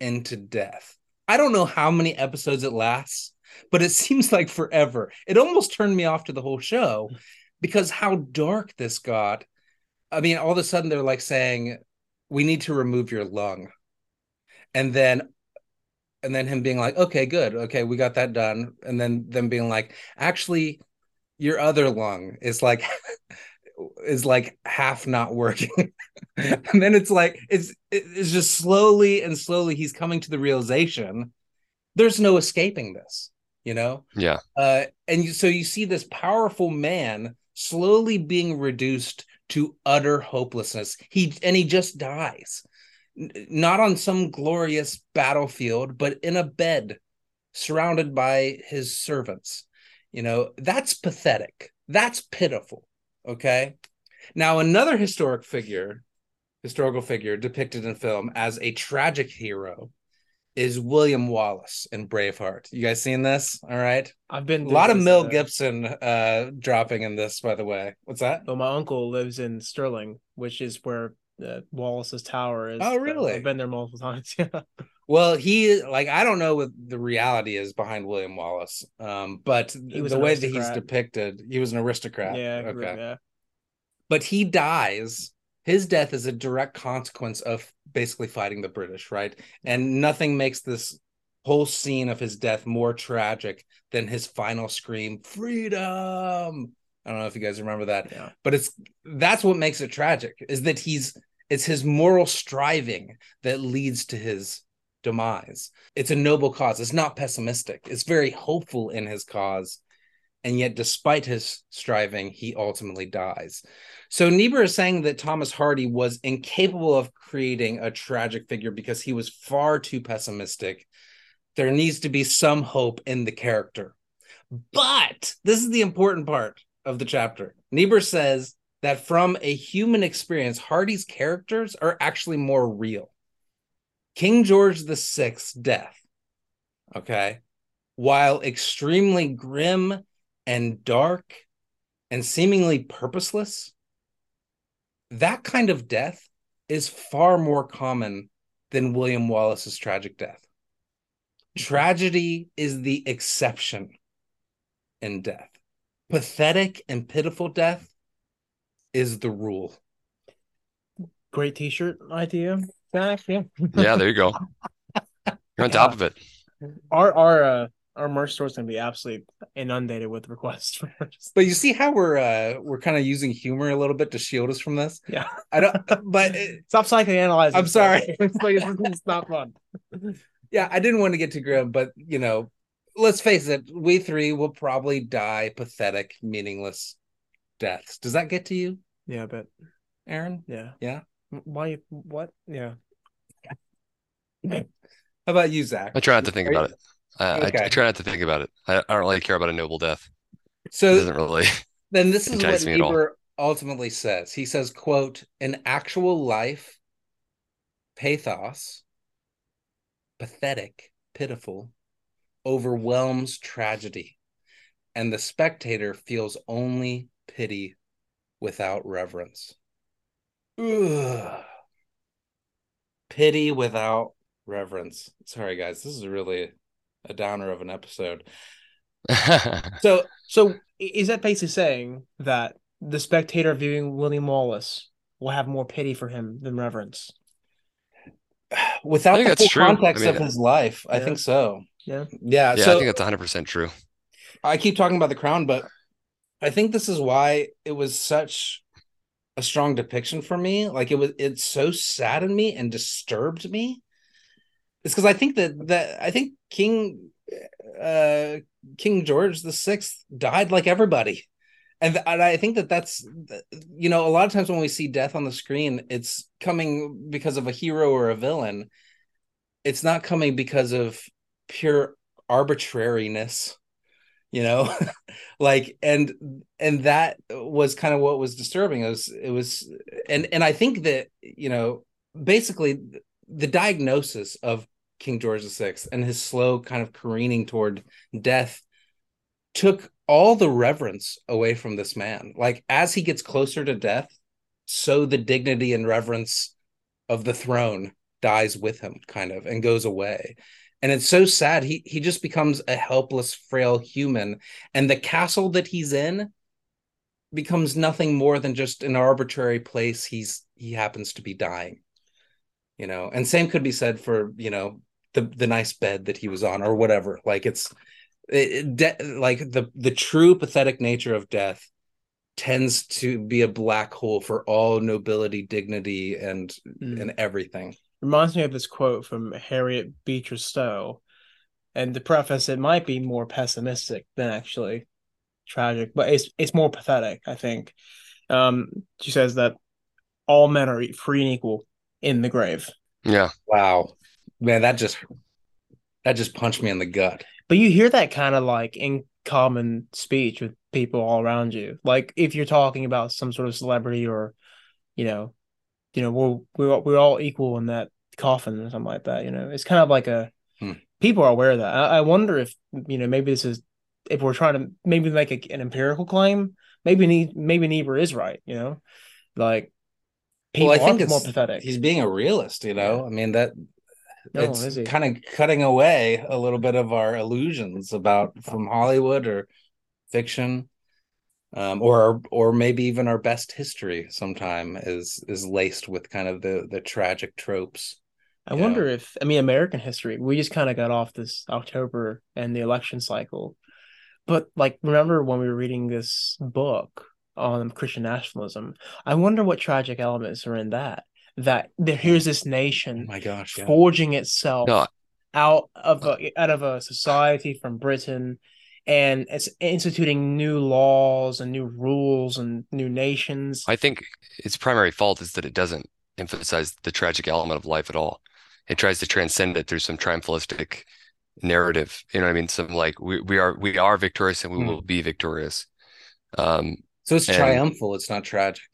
S1: into death. I don't know how many episodes it lasts, but it seems like forever. It almost turned me off to the whole show because how dark this got. I mean, all of a sudden they're like saying, "We need to remove your lung," and then, and then him being like, "Okay, good, okay, we got that done," and then them being like, "Actually, your other lung is like." is like half not working and then it's like it's it's just slowly and slowly he's coming to the realization there's no escaping this you know
S4: Yeah.
S1: uh and you, so you see this powerful man slowly being reduced to utter hopelessness he and he just dies N- not on some glorious battlefield but in a bed surrounded by his servants you know that's pathetic that's pitiful okay now another historic figure historical figure depicted in film as a tragic hero is william wallace in braveheart you guys seen this all right
S3: I've been
S1: a lot of Mel
S3: uh,
S1: Gibson uh dropping in this, by the way. What's that?
S3: Well, my uncle lives in Stirling, which is where uh, Wallace's tower is.
S1: Oh, really?
S3: I've been there multiple times. Yeah.
S1: Well, he like I don't know what the reality is behind William Wallace, um, but the way that he's depicted, he was an aristocrat.
S3: Yeah.
S1: Okay.
S3: Yeah.
S1: But he dies. His death is a direct consequence of basically fighting the British, right? And nothing makes this whole scene of his death more tragic than his final scream, "Freedom!" I don't know if you guys remember that.
S3: Yeah.
S1: but it's that's what makes it tragic is that he's it's his moral striving that leads to his demise. It's a noble cause. It's not pessimistic. It's very hopeful in his cause. And yet despite his striving he ultimately dies. So niebuhr is saying that thomas hardy was incapable of creating a tragic figure because he was far too pessimistic. There needs to be some hope in the character. But this is the important part of the chapter. Niebuhr says that from a human experience, Hardy's characters are actually more real. King George VI's death, okay, while extremely grim and dark and seemingly purposeless, that kind of death is far more common than William Wallace's tragic death. Tragedy is the exception in death. Pathetic and pitiful death is the rule.
S3: Great T-shirt idea. Zach, Yeah.
S4: Yeah, there you go. You're on top of it.
S3: Our our uh, our merch store is gonna be absolutely inundated with requests.
S1: But you see how we're uh we're kind of using humor a little bit to shield us from this.
S3: Yeah.
S1: I don't but it,
S3: Stop psychoanalyzing.
S1: I'm sorry.
S3: it's like it's, it's not fun.
S1: yeah, I didn't want to get too grim, but you know, let's face it, we three will probably die pathetic, meaningless deaths. Does that get to you,
S3: Yeah, but
S1: Aaron?
S3: yeah.
S1: Yeah.
S3: Why? What? Yeah.
S1: How about you, Zach?
S4: I try not to think
S1: Are you-
S4: about it. I, I,
S1: Okay.
S4: I try not to think about it. I, I don't really care about a noble death. It
S1: So
S4: doesn't really.
S1: then this is what
S4: entice me at.
S1: Niebuhr ultimately says. He says, quote, An actual life, pathos, pathetic, pitiful, overwhelms tragedy, and the spectator feels only pity without reverence. Ugh. Pity without reverence. Sorry, guys, this is really a downer of an episode. So
S3: So is that basically saying that the spectator viewing William Wallace will have more pity for him than reverence?
S1: without the full
S4: true. I
S1: context
S4: mean,
S1: of his life, I think so.
S3: Yeah.
S1: Yeah.
S4: yeah,
S1: so
S4: I think that's 100% true.
S1: I keep talking about the crown, but I think this is why it was such a strong depiction for me. Like it was, it so saddened me and disturbed me. It's because I think that that I think King, uh, King George the Sixth died like everybody, and, and I think that that's you know a lot of times when we see death on the screen, it's coming because of a hero or a villain. it's not coming because of pure arbitrariness you know? Like and and that was kind of what was disturbing. It was it was and and i think that you know basically the diagnosis of king george vi and his slow kind of careening toward death took all the reverence away from this man. Like as he gets closer to death so the dignity and reverence of the throne dies with him kind of and goes away and it's so sad he he just becomes a helpless frail human. And the castle that he's in becomes nothing more than just an arbitrary place he's he happens to be dying you know? And same could be said for you know the the nice bed that he was on or whatever. Like it's it, de- like the the true pathetic nature of death tends to be a black hole for all nobility dignity and mm. and everything
S3: reminds me of this quote from Harriet Beecher Stowe. And the preface, it might be more pessimistic than actually tragic, but it's it's more pathetic, I think. Um, she says that all men are free and equal in the grave.
S4: Yeah.
S1: Wow. Man, that just that just punched me in the gut.
S3: But you hear that kind of like in common speech with people all around you. Like if you're talking about some sort of celebrity or, you know, you know, we're we're we're all equal in that coffin or something like that. You know, it's kind of like a hmm. people are aware of that. I, I, wonder if you know maybe this is if we're trying to maybe make a, an empirical claim. Maybe maybe Niebuhr is right. You know, like
S1: people well, I think it's more pathetic. He's being a realist. You know, yeah. I mean that no, it's kind of cutting away a little bit of our illusions about from Hollywood or fiction um, or or maybe even our best history sometime is is laced with kind of the the tragic tropes.
S3: I wonder know. if I mean American history. We just kind of got off this October and the election cycle, but like remember when we were reading this book on Christian nationalism? I wonder what tragic elements are in that. That there, here's this nation,
S1: oh my gosh,
S3: yeah. forging itself no. out of a, out of a society from Britain and it's instituting new laws and new rules and new nations.
S4: I think its primary fault is that it doesn't emphasize the tragic element of life at all. It tries to transcend it through some triumphalistic narrative. You know what I mean? Some like we, we are we are victorious and we hmm. will be victorious. Um
S1: so it's and, triumphal, it's not tragic.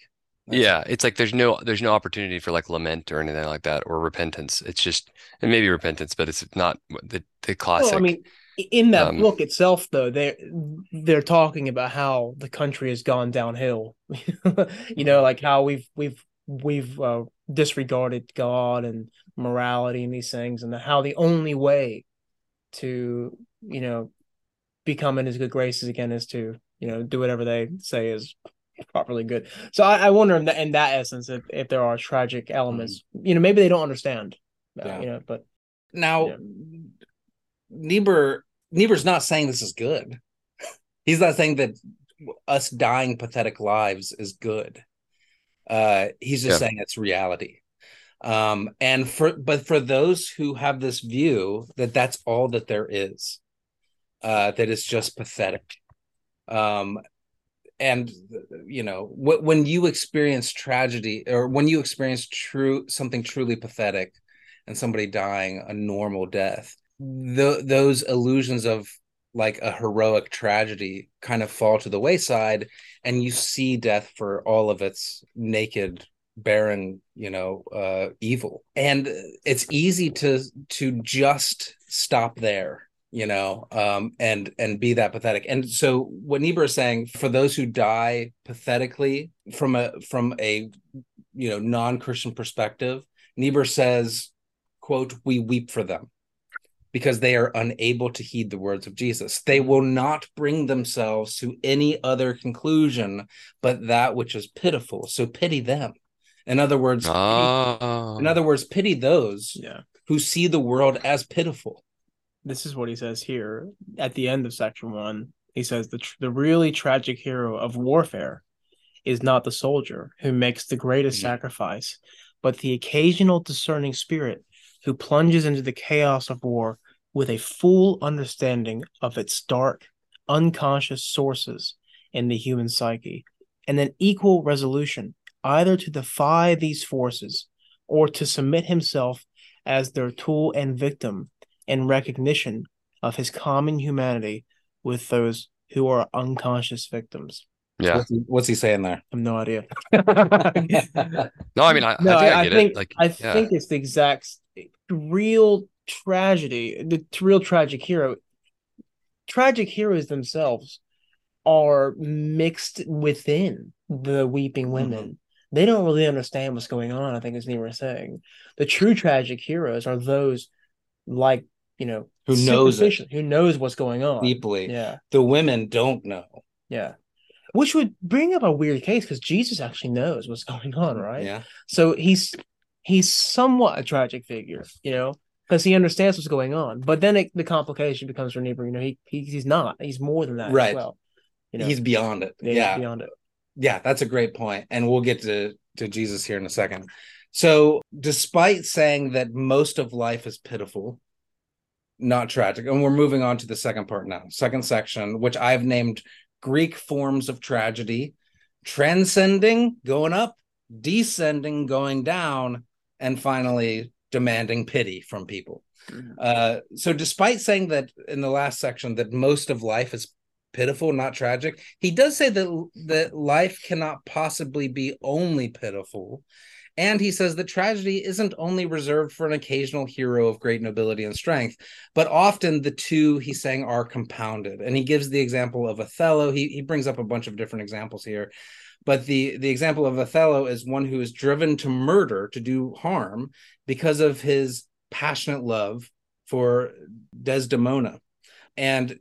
S4: That's yeah, it's like there's no there's no opportunity for like lament or anything like that or repentance. It's just and maybe repentance, but it's not the the classic. Well, I mean,
S3: in that um, book itself though they they're talking about how the country has gone downhill you know like how we've we've we've uh, disregarded god and morality and these things and how the only way to you know become in his good graces again is to you know do whatever they say is properly good so i, I wonder in that, in that essence if, if there are tragic elements mm-hmm. you know maybe they don't understand uh, you know but
S1: now yeah. Niebuhr Niebuhr's not saying this is good. He's not saying that us dying pathetic lives is good. Uh, he's just yeah. saying it's reality. Um, and for but for those who have this view that that's all that there is, uh, that it's just pathetic. Um, and you know wh- when you experience tragedy or when you experience true something truly pathetic and somebody dying a normal death the, those illusions of like a heroic tragedy kind of fall to the wayside and you see death for all of its naked barren you know uh evil. And it's easy to to just stop there you know um and and be that pathetic. And so what niebuhr is saying for those who die pathetically from a from a you know non-christian perspective niebuhr says quote we weep for them because they are unable to heed the words of Jesus. They will not bring themselves to any other conclusion but that which is pitiful. So pity them. In other words, oh. pity, in other words, pity those
S3: yeah.
S1: who see the world as pitiful.
S3: This is what he says here at the end of section one. He says the tr- the really tragic hero of warfare is not the soldier who makes the greatest mm-hmm. sacrifice, but the occasional discerning spirit who plunges into the chaos of war with a full understanding of its dark, unconscious sources in the human psyche, and an equal resolution either to defy these forces or to submit himself as their tool and victim in recognition of his common humanity with those who are unconscious victims.
S4: Yeah.
S1: What's he, what's he saying there?
S3: I have no idea.
S4: No, I mean, I,
S3: no,
S4: I think I,
S3: I,
S4: get
S3: think
S4: it. Like,
S3: I
S4: yeah.
S3: think it's the exact real tragedy. The real tragic hero. Tragic heroes themselves are mixed within the weeping mm-hmm. women. They don't really understand what's going on. I think, as Nima was saying, the true tragic heroes are those like you know
S1: Who knows it.
S3: who knows what's going on.
S1: Deeply.
S3: Yeah,
S1: The women don't know.
S3: yeah. Which would bring up a weird case because Jesus actually knows what's going on, right?
S1: Yeah.
S3: So he's he's somewhat a tragic figure, you know, because he understands what's going on. But then it, the complication becomes for Niebuhr, you know, he, he he's not. He's more than that
S1: Right.
S3: as well. You know,
S1: He's beyond it.
S3: yeah,
S1: yeah.
S3: beyond it.
S1: Yeah, that's a great point, and we'll get to to Jesus here in a second. So, despite saying that most of life is pitiful, not tragic, and we're moving on to the second part now, second section, which I've named Greek forms of tragedy, transcending, going up, descending, going down, and finally demanding pity from people. Uh, so, despite saying that in the last section that most of life is pitiful, not tragic, he does say that that life cannot possibly be only pitiful. And he says that tragedy isn't only reserved for an occasional hero of great nobility and strength, but often the two he's saying are compounded. And he gives the example of Othello. He he brings up a bunch of different examples here. But the the example of Othello is one who is driven to murder, to do harm, because of his passionate love for Desdemona. And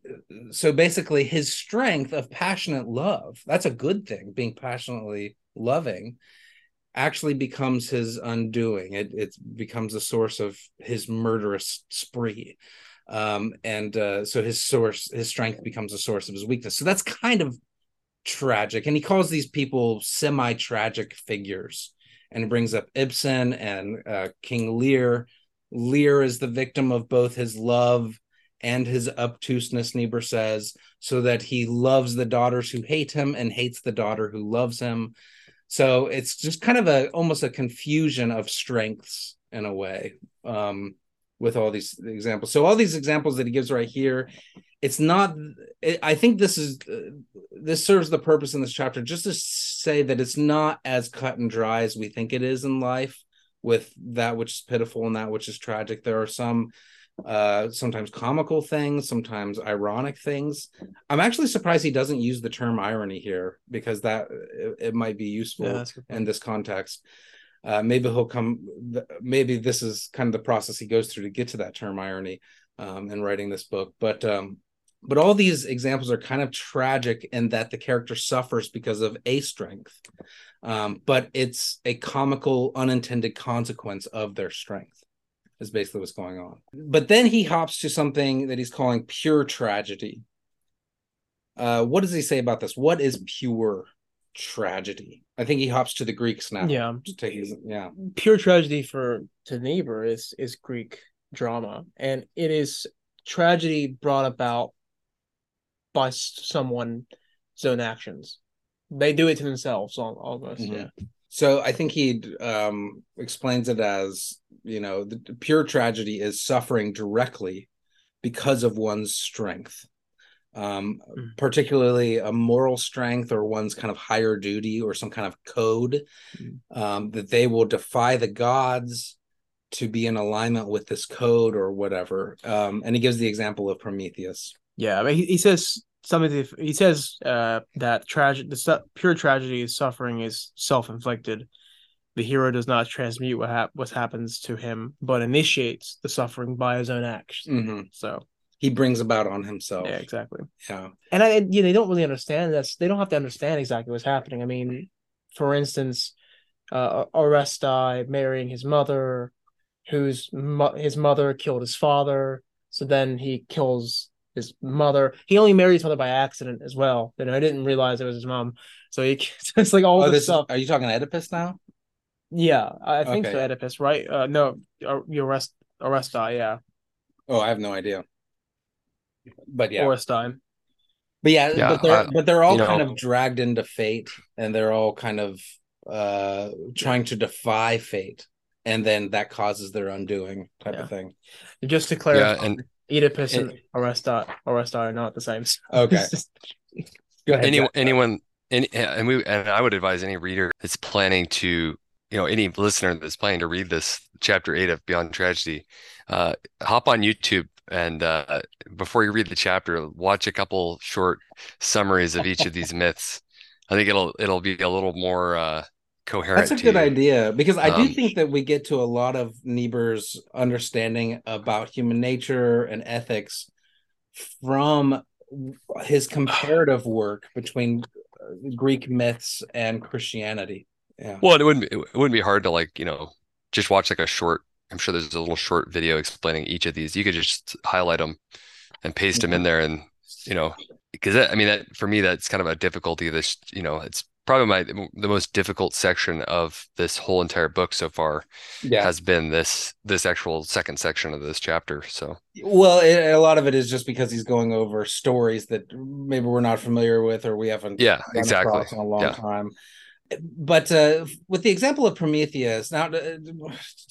S1: so basically his strength of passionate love, that's a good thing, being passionately loving, actually becomes his undoing. It it becomes a source of his murderous spree. Um, and uh, so his source, his strength becomes a source of his weakness. So that's kind of tragic. And he calls these people semi-tragic figures. And brings up Ibsen and uh, King Lear. Lear is the victim of both his love and his obtuseness, Niebuhr says, so that he loves the daughters who hate him and hates the daughter who loves him. So it's just kind of a almost a confusion of strengths in a way um, with all these examples. So all these examples that he gives right here, it's not. It, I think this is uh, this serves the purpose in this chapter just to say that it's not as cut and dry as we think it is in life with that which is pitiful and that which is tragic. There are some uh sometimes comical things sometimes ironic things i'm actually surprised he doesn't use the term irony here because that it, it might be useful
S3: Yeah, that's a good
S1: in this context uh maybe he'll come maybe this is kind of the process he goes through to get to that term irony um in writing this book but um but all these examples are kind of tragic in that the character suffers because of a strength um but it's a comical unintended consequence of their strength is basically what's going on. But then he hops to something that he's calling pure tragedy. Uh, what does he say about this? What is pure tragedy? I think he hops to the Greeks now.
S3: Yeah.
S1: His, yeah.
S3: Pure tragedy for to Niebuhr is is Greek drama, and it is tragedy brought about by s- someone's own actions. They do it to themselves, al- almost.
S1: Mhm.
S3: Yeah.
S1: So I think he um, explains it as you know, the pure tragedy is suffering directly because of one's strength, um,
S3: Mm.
S1: particularly a moral strength or one's kind of higher duty or some kind of code
S3: Mm.
S1: um, that they will defy the gods to be in alignment with this code or whatever. Um, and he gives the example of Prometheus.
S3: Yeah, I mean, he, he says something. He says uh, that tragic, the pure tragedy is suffering is self inflicted. The hero does not transmute what hap- what happens to him, but initiates the suffering by his own acts.
S1: Mhm.
S3: So
S1: He brings about on himself.
S3: yeah, exactly.
S1: yeah.
S3: And I, you know, they don't really understand this. They don't have to understand exactly what's happening. I mean, for instance, uh, Orestes marrying his mother, whose mo- his mother killed his father. So then he kills his mother. He only married his mother by accident as well. You know, I didn't realize it was his mom. So he, it's like all
S1: Oh,
S3: this
S1: this
S3: stuff.
S1: are you talking Oedipus now?
S3: Yeah, I I think so. Oedipus, right? Uh, no, uh, you arrest Orestes, yeah,
S1: Oh, I have no idea. But yeah.
S3: Oresteia.
S1: But yeah,
S4: Yeah,
S1: but they're
S4: uh,
S1: but they're all
S4: you know-
S1: kind of dragged into fate and they're all kind of uh trying to defy fate. and then that causes their undoing type
S3: Yeah.
S1: of thing.
S3: Just to clarify,
S4: and-
S3: Oedipus
S4: and-
S3: and Orestes Orestes are not the same.
S1: Okay. Go ahead.
S4: Any,
S1: Jack.
S4: anyone, any, and we, and I would advise any reader that's planning to, you know, any listener that's planning to read this chapter eight of Beyond Tragedy, uh, hop on YouTube and uh, before you read the chapter, watch a couple short summaries of each of these myths. I think it'll it'll be a little more uh, coherent.
S1: That's a good idea because I do
S4: Um,
S1: think that we get to a lot of Niebuhr's understanding about human nature and ethics from his comparative work between uh, Greek myths and Christianity. Yeah.
S4: Well, it wouldn't be, it wouldn't be hard to like, you know, just watch like a short, I'm sure there's a little short video explaining each of these. You could just highlight them and paste them in there and, you know, because I mean, that for me, that's kind of a difficulty. This, you know, it's probably my the most difficult section of this whole entire book so far
S1: Yeah.
S4: has been this this actual second section of this chapter. So
S1: Well, it, a lot of it is just because he's going over stories that maybe we're not familiar with or we haven't
S4: yeah, exactly.
S1: in a long
S4: Yeah.
S1: time. But uh, with the example of Prometheus, now to,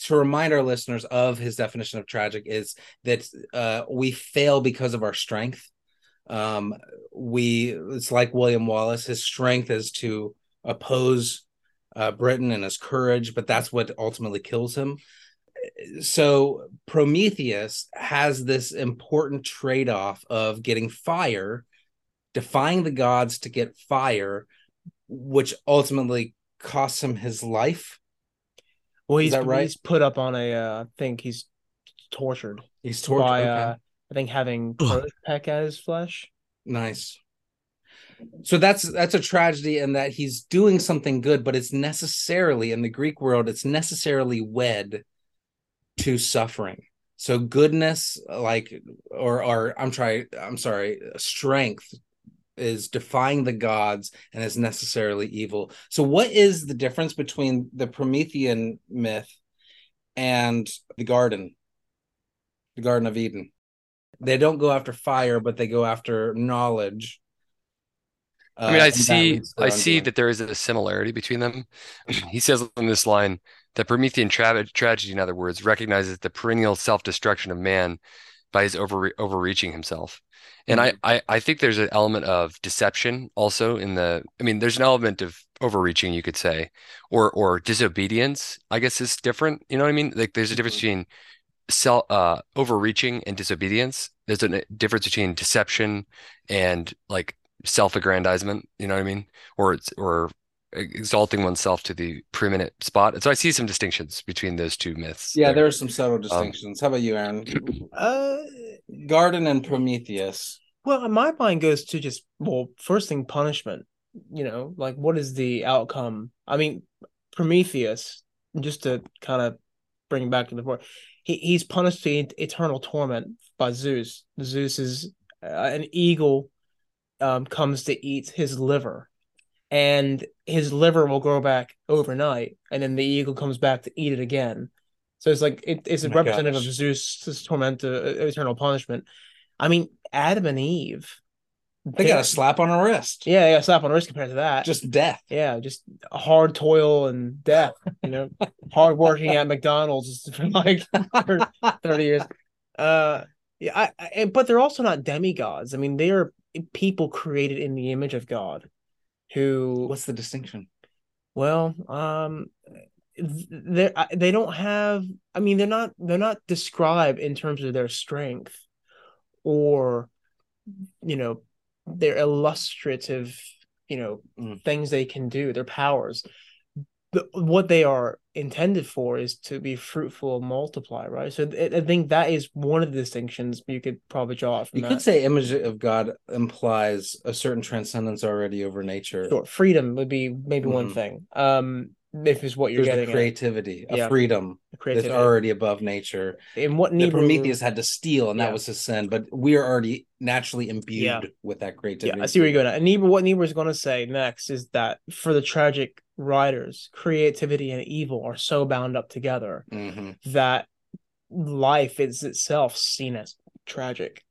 S1: to remind our listeners of his definition of tragic is that uh, we fail because of our strength. Um, we it's like William Wallace. His strength is to oppose uh, Britain and his courage, but that's what ultimately kills him. So Prometheus has this important trade-off of getting fire, defying the gods to get fire, which ultimately costs him his life.
S3: Well, he's,
S1: right?
S3: he's put up on a, uh, I think he's tortured
S1: He's tortured.
S3: by,
S1: Okay.
S3: uh, I think having peck his flesh.
S1: Nice. So that's that's a tragedy in that he's doing something good, but it's necessarily in the Greek world, it's necessarily wed to suffering. So goodness, like or or I'm trying, I'm sorry, strength is defying the gods and is necessarily evil. So what is the difference between the Promethean myth and the garden? The Garden of Eden. They don't go after fire, but they go after knowledge.
S4: I mean,
S1: Uh,
S4: I see,
S1: leads to their
S4: I see that there is a similarity between them. He says in this line that Promethean tra tragedy, in other words, recognizes the perennial self-destruction of man by his over overreaching himself. And I, I, I think there's an element of deception also in the. I mean, there's an element of overreaching, you could say, or or disobedience. I guess is different. You know what I mean? Like there's a difference
S1: Mhm.
S4: between self uh overreaching and disobedience. There's a difference between deception and like self-aggrandizement, you know what I mean? Or it's or exalting oneself to the preeminent spot. So I see some distinctions between those two myths.
S1: Yeah,
S4: there.
S1: there are some subtle distinctions. How about you, Aaron?
S3: Uh,
S1: Garden and Prometheus.
S3: well, my mind goes to just, well, first thing, punishment. You know, like what is the outcome? I mean, Prometheus, just to kind of bring back to the point, he, he's punished to eternal torment by Zeus. Zeus is uh, an eagle um, comes to eat his liver, and his liver will grow back overnight, and then the eagle comes back to eat it again. So it's like it, it's a
S1: Oh
S3: representative
S1: gosh.
S3: of Zeus' torment, uh, eternal punishment. I mean, Adam and Eve,
S1: They got a slap on a wrist.
S3: yeah, they got a slap on the wrist compared to that.
S1: Just death.
S3: yeah, just hard toil and death. You know, hard working at McDonald's for like thirty years. Uh, yeah, I, I, but they're also not demigods. I mean, they are people created in the image of God, who
S1: What's the distinction?
S3: well, um, they they don't have. I mean, they're not they're not described in terms of their strength, or you know, their illustrative, you know,
S1: Mm.
S3: things they can do, their powers. The, what they are intended for is to be fruitful and multiply, right? So th- I think that is one of the distinctions you could probably draw from
S1: You
S3: that.
S1: could say image of God implies a certain transcendence already over nature.
S3: Sure, freedom would be maybe one
S1: Mhm.
S3: thing. Um, if is what you're
S1: There's a
S3: getting at.
S1: creativity, a
S3: Yeah.
S1: freedom that's already above nature.
S3: and what
S1: That Prometheus had to steal, and
S3: Yeah.
S1: that was his sin. But we are already naturally imbued
S3: Yeah.
S1: with that creativity. Yeah.
S3: I see where you're going at. And Niebuhr, what Niebuhr is going to say next is that for the tragic writers, creativity and evil are so bound up together
S1: Mhm.
S3: that life is itself seen as tragic.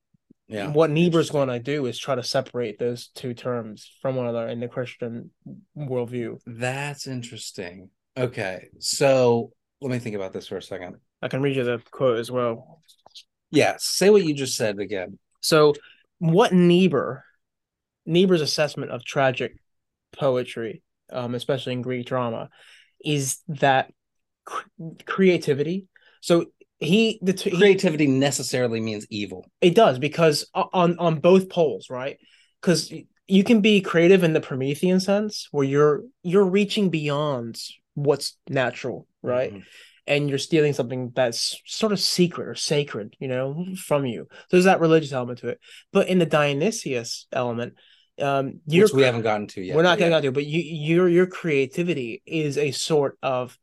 S1: Yeah.
S3: What Niebuhr's going to do is try to separate those two terms from one another in the Christian worldview.
S1: That's interesting. Okay. So let me think about this for a second.
S3: I can read you the quote as well.
S1: Yeah, say what you just said again.
S3: So, what Niebuhr, Niebuhr's assessment of tragic poetry, um, especially in Greek drama, is that cr- creativity. So he the t- he-
S1: Creativity necessarily means evil.
S3: it does because on on both poles, right? Because you can be creative in the Promethean sense, where you're you're reaching beyond what's natural, right?
S1: Mhm.
S3: and you're stealing something that's sort of secret or sacred, you know, from you. So there's that religious element to it. But in the Dionysius element, um, you're
S1: Which we haven't gotten to yet.
S3: we're not
S1: but
S3: getting out to, but you your your creativity is a sort of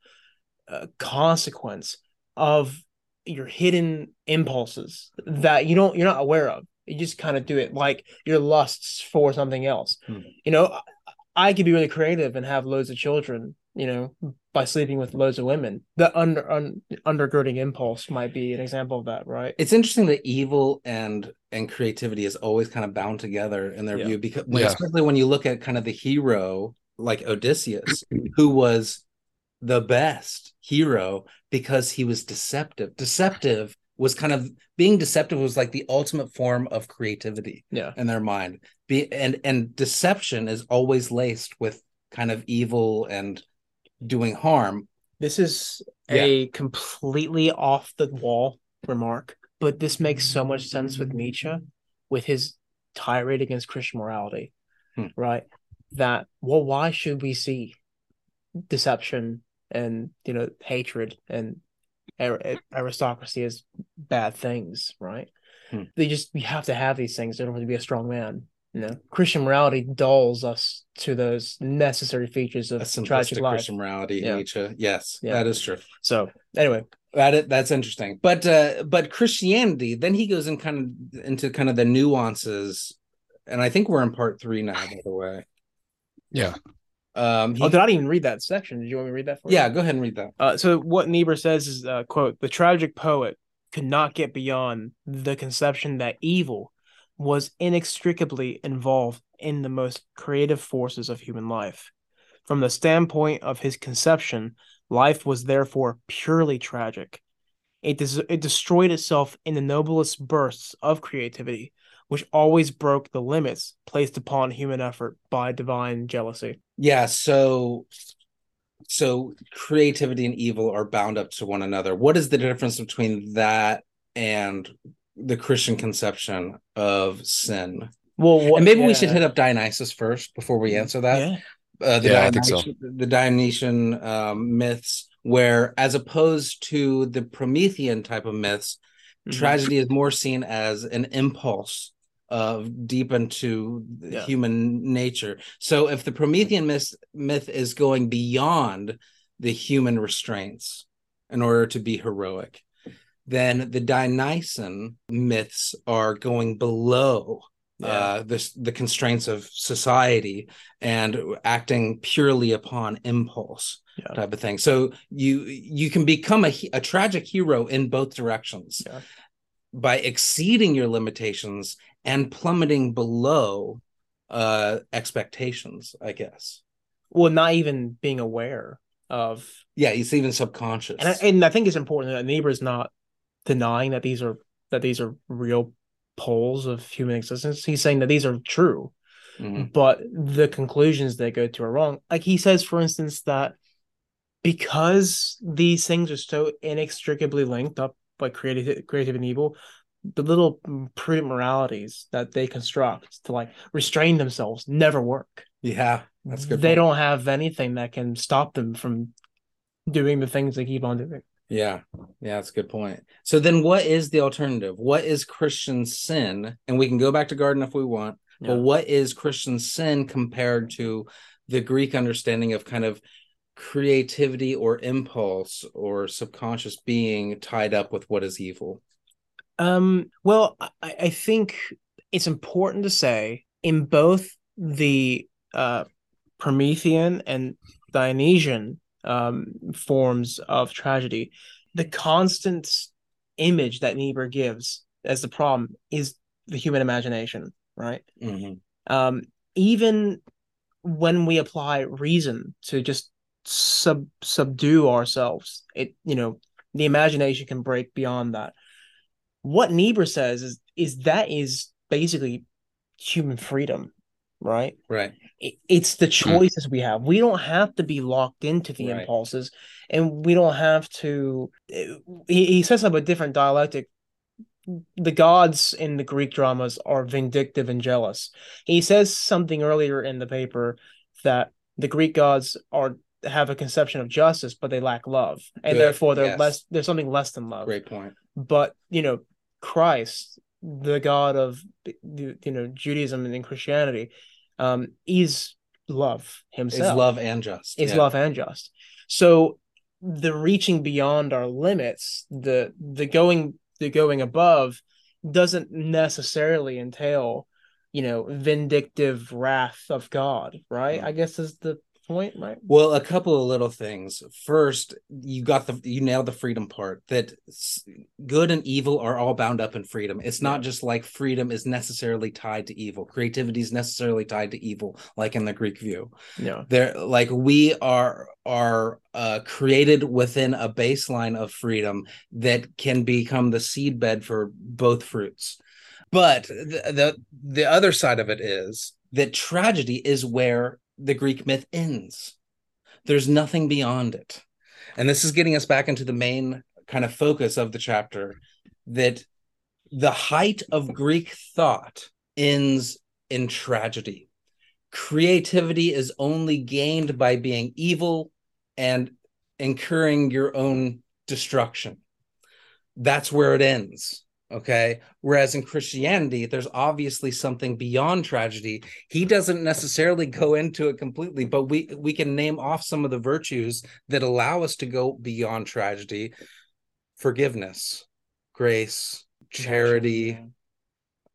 S3: uh, consequence of your hidden impulses that you don't you're not aware of. You just kind of do it like your lusts for something else.
S1: Hmm.
S3: You know, I, I could be really creative and have loads of children. You know, by sleeping with loads of women. The under un, undergirding impulse might be an example of that, right?
S1: It's interesting that evil and and creativity is always kind of bound together in their
S3: Yeah.
S1: view because when,
S4: Yeah.
S1: especially when you look at kind of the hero like Odysseus, who was the best hero because he was deceptive. Deceptive was kind of being deceptive was like the ultimate form of creativity
S3: Yeah.
S1: in their mind. Be and and deception is always laced with kind of evil and doing harm.
S3: This is a completely off the wall remark, but this makes so much sense with Nietzsche, with his tirade against Christian morality,
S1: Hmm.
S3: right? That well, why should we see deception and you know hatred and aristocracy as bad things, right?
S1: Hmm.
S3: They just we have to have these things in order to be a strong man. You know, Christian morality dulls us to those necessary features
S1: A
S3: of tragic life.
S1: Christian morality,
S3: Yeah.
S1: Nietzsche. Yes,
S3: Yeah.
S1: that is true.
S3: So anyway,
S1: That is, that's interesting. But uh but Christianity, then he goes in kind of into kind of the nuances. And I think we're in part three now, by the way.
S4: Yeah.
S1: Um he-
S3: oh, did I even read that section? Did you want me to read that for you?
S1: yeah, go ahead and read that.
S3: Uh, so what Niebuhr says is, uh, "quote The tragic poet could not get beyond the conception that evil was inextricably involved in the most creative forces of human life. From the standpoint of his conception, life was therefore purely tragic. It des- it destroyed itself in the noblest bursts of creativity, which always broke the limits placed upon human effort by divine jealousy."
S1: Yeah, so so creativity and evil are bound up to one another. What is the difference between that and the Christian conception of sin?
S3: Well, what,
S1: and maybe we should hit up Dionysus first before we answer that.
S3: Yeah.
S1: uh, the
S4: Yeah, I think so.
S1: Dionysian, the Dionysian um, myths, where as opposed to the Promethean type of myths,
S3: Mhm.
S1: tragedy is more seen as an impulse of deep into
S3: Yeah.
S1: human nature. So if the Promethean myth myth is going beyond the human restraints in order to be heroic, then the Dionysian myths are going below
S3: Yeah.
S1: uh this the constraints of society and acting purely upon impulse
S3: Yeah.
S1: type of thing so you you can become a, a tragic hero in both directions
S3: Yeah.
S1: by exceeding your limitations and plummeting below uh expectations i guess
S3: well, not even being aware of,
S1: yeah it's even subconscious
S3: and I, and I think it's important that Niebuhr is not denying that these are that these are real poles of human existence. He's saying that these are true,
S1: Mhm.
S3: but the conclusions they go to are wrong. Like he says, for instance, that because these things are so inextricably linked up by creative creative and evil, the little prudent moralities that they construct to like restrain themselves never work.
S1: yeah that's good
S3: they
S1: point.
S3: don't have anything that can stop them from doing the things they keep on doing.
S1: Yeah, yeah, that's a good point. So then what is the alternative? What is Christian sin? And we can go back to garden if we want,
S3: Yeah.
S1: but what is Christian sin compared to the Greek understanding of kind of creativity or impulse or subconscious being tied up with what is evil?
S3: Um, well, I, I think it's important to say in both the uh, Promethean and Dionysian um, forms of tragedy, the constant image that Niebuhr gives as the problem is the human imagination, right?
S1: Mhm.
S3: Um, even when we apply reason to just sub subdue ourselves. It you know the imagination can break beyond that. What Niebuhr says is is that is basically human freedom, right?
S1: Right.
S3: It, it's the hmm. choices we have. We don't have to be locked into the
S1: Right.
S3: impulses, and we don't have to. Eh, he, he says about different dialectic. The gods in the Greek dramas are vindictive and jealous. He says something earlier in the paper that the Greek gods are have a conception of justice, but they lack love, and
S1: Good,
S3: therefore they're
S1: yes.
S3: less. There's something less than love
S1: Great point.
S3: but you know christ the god of you know judaism and christianity um is love himself.
S1: Is love and just.
S3: is
S1: yeah.
S3: love and just so the reaching beyond our limits the the going the going above doesn't necessarily entail you know vindictive wrath of god right
S1: Mhm.
S3: i guess is the point right
S1: Well, a couple of little things. First, you got the you nailed the freedom part. That good and evil are all bound up in freedom. It's not just like freedom is necessarily tied to evil. Creativity is necessarily tied to evil, like in the Greek view.
S3: yeah
S1: There, like we are are uh, created within a baseline of freedom that can become the seedbed for both fruits. But the, the the other side of it is that tragedy is where the Greek myth ends. There's nothing beyond it. And this is getting us back into the main kind of focus of the chapter that the height of Greek thought ends in tragedy. Creativity is only gained by being evil and incurring your own destruction. That's where it ends. Okay. Whereas in Christianity, there's obviously something beyond tragedy. He doesn't necessarily go into it completely, but we we can name off some of the virtues that allow us to go beyond tragedy: forgiveness, grace, charity,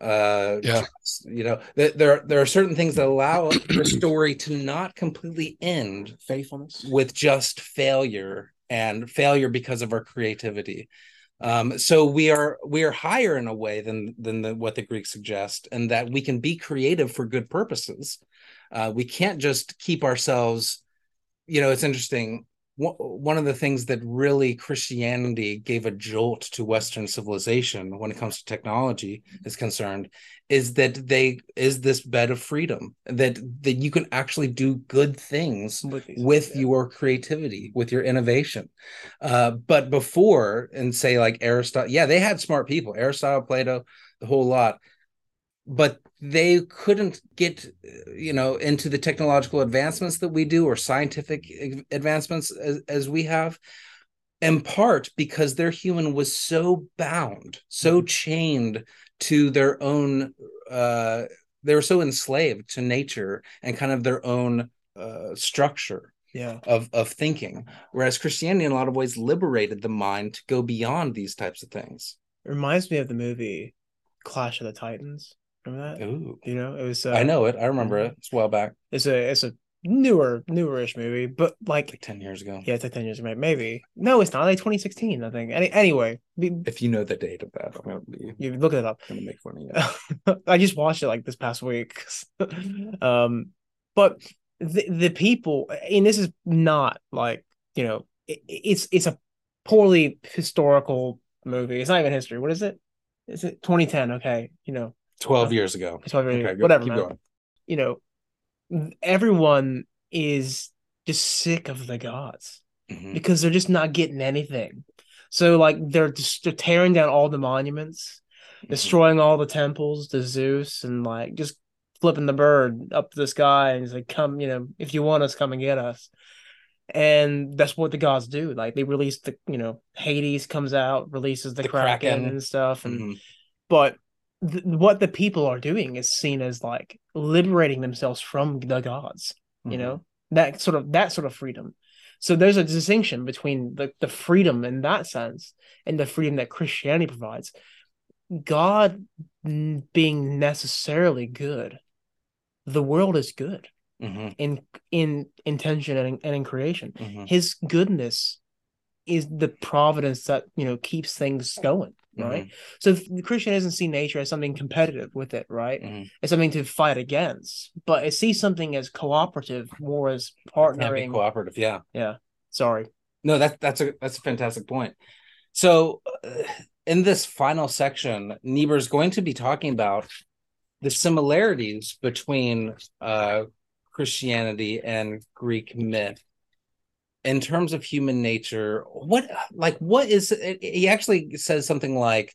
S1: uh
S4: Yeah.
S1: trust. you know th- there there are certain things that allow the story to not completely end
S3: faithfulness
S1: with just failure and failure because of our creativity um so we are we are higher in a way than than the, what the greeks suggest and that we can be creative for good purposes. Uh we can't just keep ourselves you know it's interesting one of the things that really Christianity gave a jolt to Western civilization when it comes to technology is concerned is that they is this bed of freedom that that you can actually do good things
S3: with,
S1: with
S3: yeah.
S1: your creativity with your innovation. Uh but before and say like aristotle yeah they had smart people aristotle plato the whole lot. But they couldn't get you know into the technological advancements that we do or scientific advancements as, as we have in part because their human was so bound so chained to their own uh they were so enslaved to nature and kind of their own uh structure
S3: yeah.
S1: of of thinking whereas christianity in a lot of ways liberated the mind to go beyond these types of things.
S3: It reminds me of the movie Clash of the Titans. Remember that?
S1: Ooh.
S3: You know, it was. Uh,
S1: i know it i remember it it's a while back
S3: It's a it's a newer newerish movie, but like
S1: like 10 years ago
S3: yeah, it's like ten years ago, maybe. No, it's not. Like 2016, I think. Any anyway, be-
S1: if you know the date of that i'm gonna be
S3: you look it up.
S1: gonna make fun of you
S3: I just watched it like this past week. um, but the the people, and this is not like you know, it, it's it's a poorly historical movie. It's not even history. What is it? Is it 2010? Okay, you know,
S1: 12 years ago
S3: it's probably
S1: Okay, go-
S3: whatever,
S1: keep
S3: man.
S1: going.
S3: You know, everyone is just sick of the gods
S1: Mhm.
S3: because they're just not getting anything. So like they're just they're tearing down all the monuments,
S1: Mm-hmm.
S3: destroying all the temples to Zeus, and like just flipping the bird up to the sky and he's like, "Come, you know, if you want us, come and get us." And that's what the gods do. Like they release the, you know, Hades comes out, releases the,
S1: The
S3: Kraken,
S1: Kraken.
S3: and stuff, and
S1: Mhm.
S3: but th- what the people are doing is seen as like liberating themselves from the gods you
S1: Mhm.
S3: know that sort of that sort of freedom so there's a distinction between the, the freedom in that sense and the freedom that christianity provides god being necessarily good the world is good
S1: Mhm.
S3: in in intention and in, and in creation
S1: Mhm.
S3: his goodness is the providence that you know keeps things going, right? So the Christian doesn't see nature as something competitive with it, right?
S1: Mhm.
S3: It's something to fight against, but it sees something as cooperative, more as partnering.
S1: cooperative. Yeah.
S3: yeah, sorry.
S1: No, that's that's a that's a fantastic point. So, uh, in this final section, niebuhr is going to be talking about the similarities between uh, Christianity and Greek myth in terms of human nature. What like what is eh, eh, he actually says something like,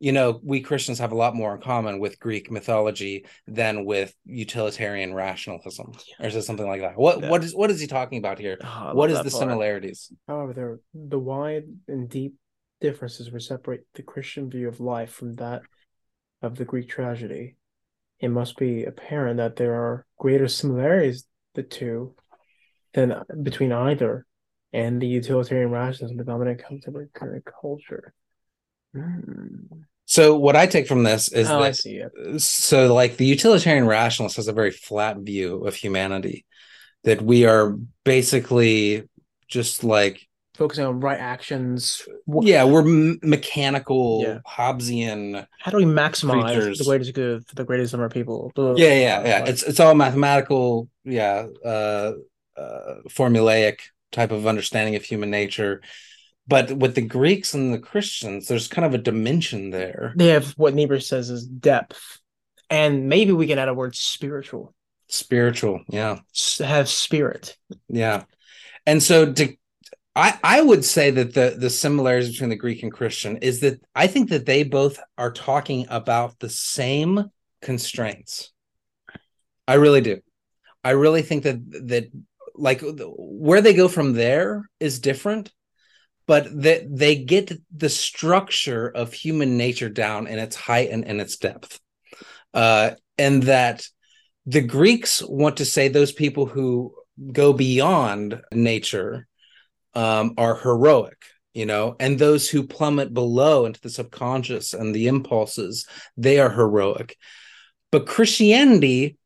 S1: you know, we Christians have a lot more in common with Greek mythology than with utilitarian rationalism, or is it something like that? What
S3: Yeah.
S1: what is what is he talking about here?
S3: Oh, I
S1: What
S3: love
S1: is
S3: that
S1: the
S3: part.
S1: similarities?
S3: However, there the wide and deep differences which separate the Christian view of life from that of the Greek tragedy. It must be apparent that there are greater similarities the two than between either and the utilitarian rationalism the dominant contemporary current culture. Hmm.
S1: So what I take from this is
S3: Oh, I see it.
S1: so like the utilitarian rationalist has a very flat view of humanity that we are basically just like
S3: Focusing on right actions.
S1: Yeah we're m- mechanical
S3: Yeah.
S1: hobbesian
S3: How do we maximize
S1: Creatures.
S3: the greatest good for the greatest number of people?
S1: Yeah yeah yeah
S3: blah,
S1: it's it's all mathematical yeah uh, uh formulaic type of understanding of human nature but with the greeks and the christians there's kind of a dimension there
S3: They have what Niebuhr says is depth, and maybe we can add a word spiritual.
S1: spiritual yeah
S3: Have spirit.
S1: Yeah. And so to I I would say that the the similarities between the Greek and Christian is that I think that they both are talking about the same constraints. I really do. I really think that that like where they go from there is different, but that they get the structure of human nature down in its height and in its depth. Uh and that the Greeks want to say those people who go beyond nature um, are heroic, you know, and those who plummet below into the subconscious and the impulses, they are heroic. But Christianity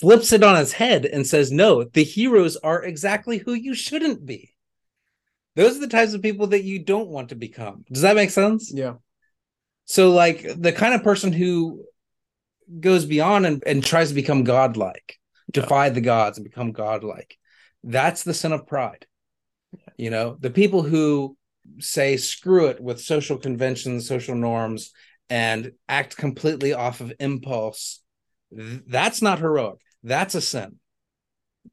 S1: flips it on its head and says, no, the heroes are exactly who you shouldn't be. Those are the types of people that you don't want to become. Does that make sense?
S3: Yeah.
S1: So, like the kind of person who goes beyond and, and tries to become godlike, defy the gods and become godlike, that's the sin of pride. You know, the people who say screw it with social conventions, social norms, and act completely off of impulse, that's not heroic. That's a sin.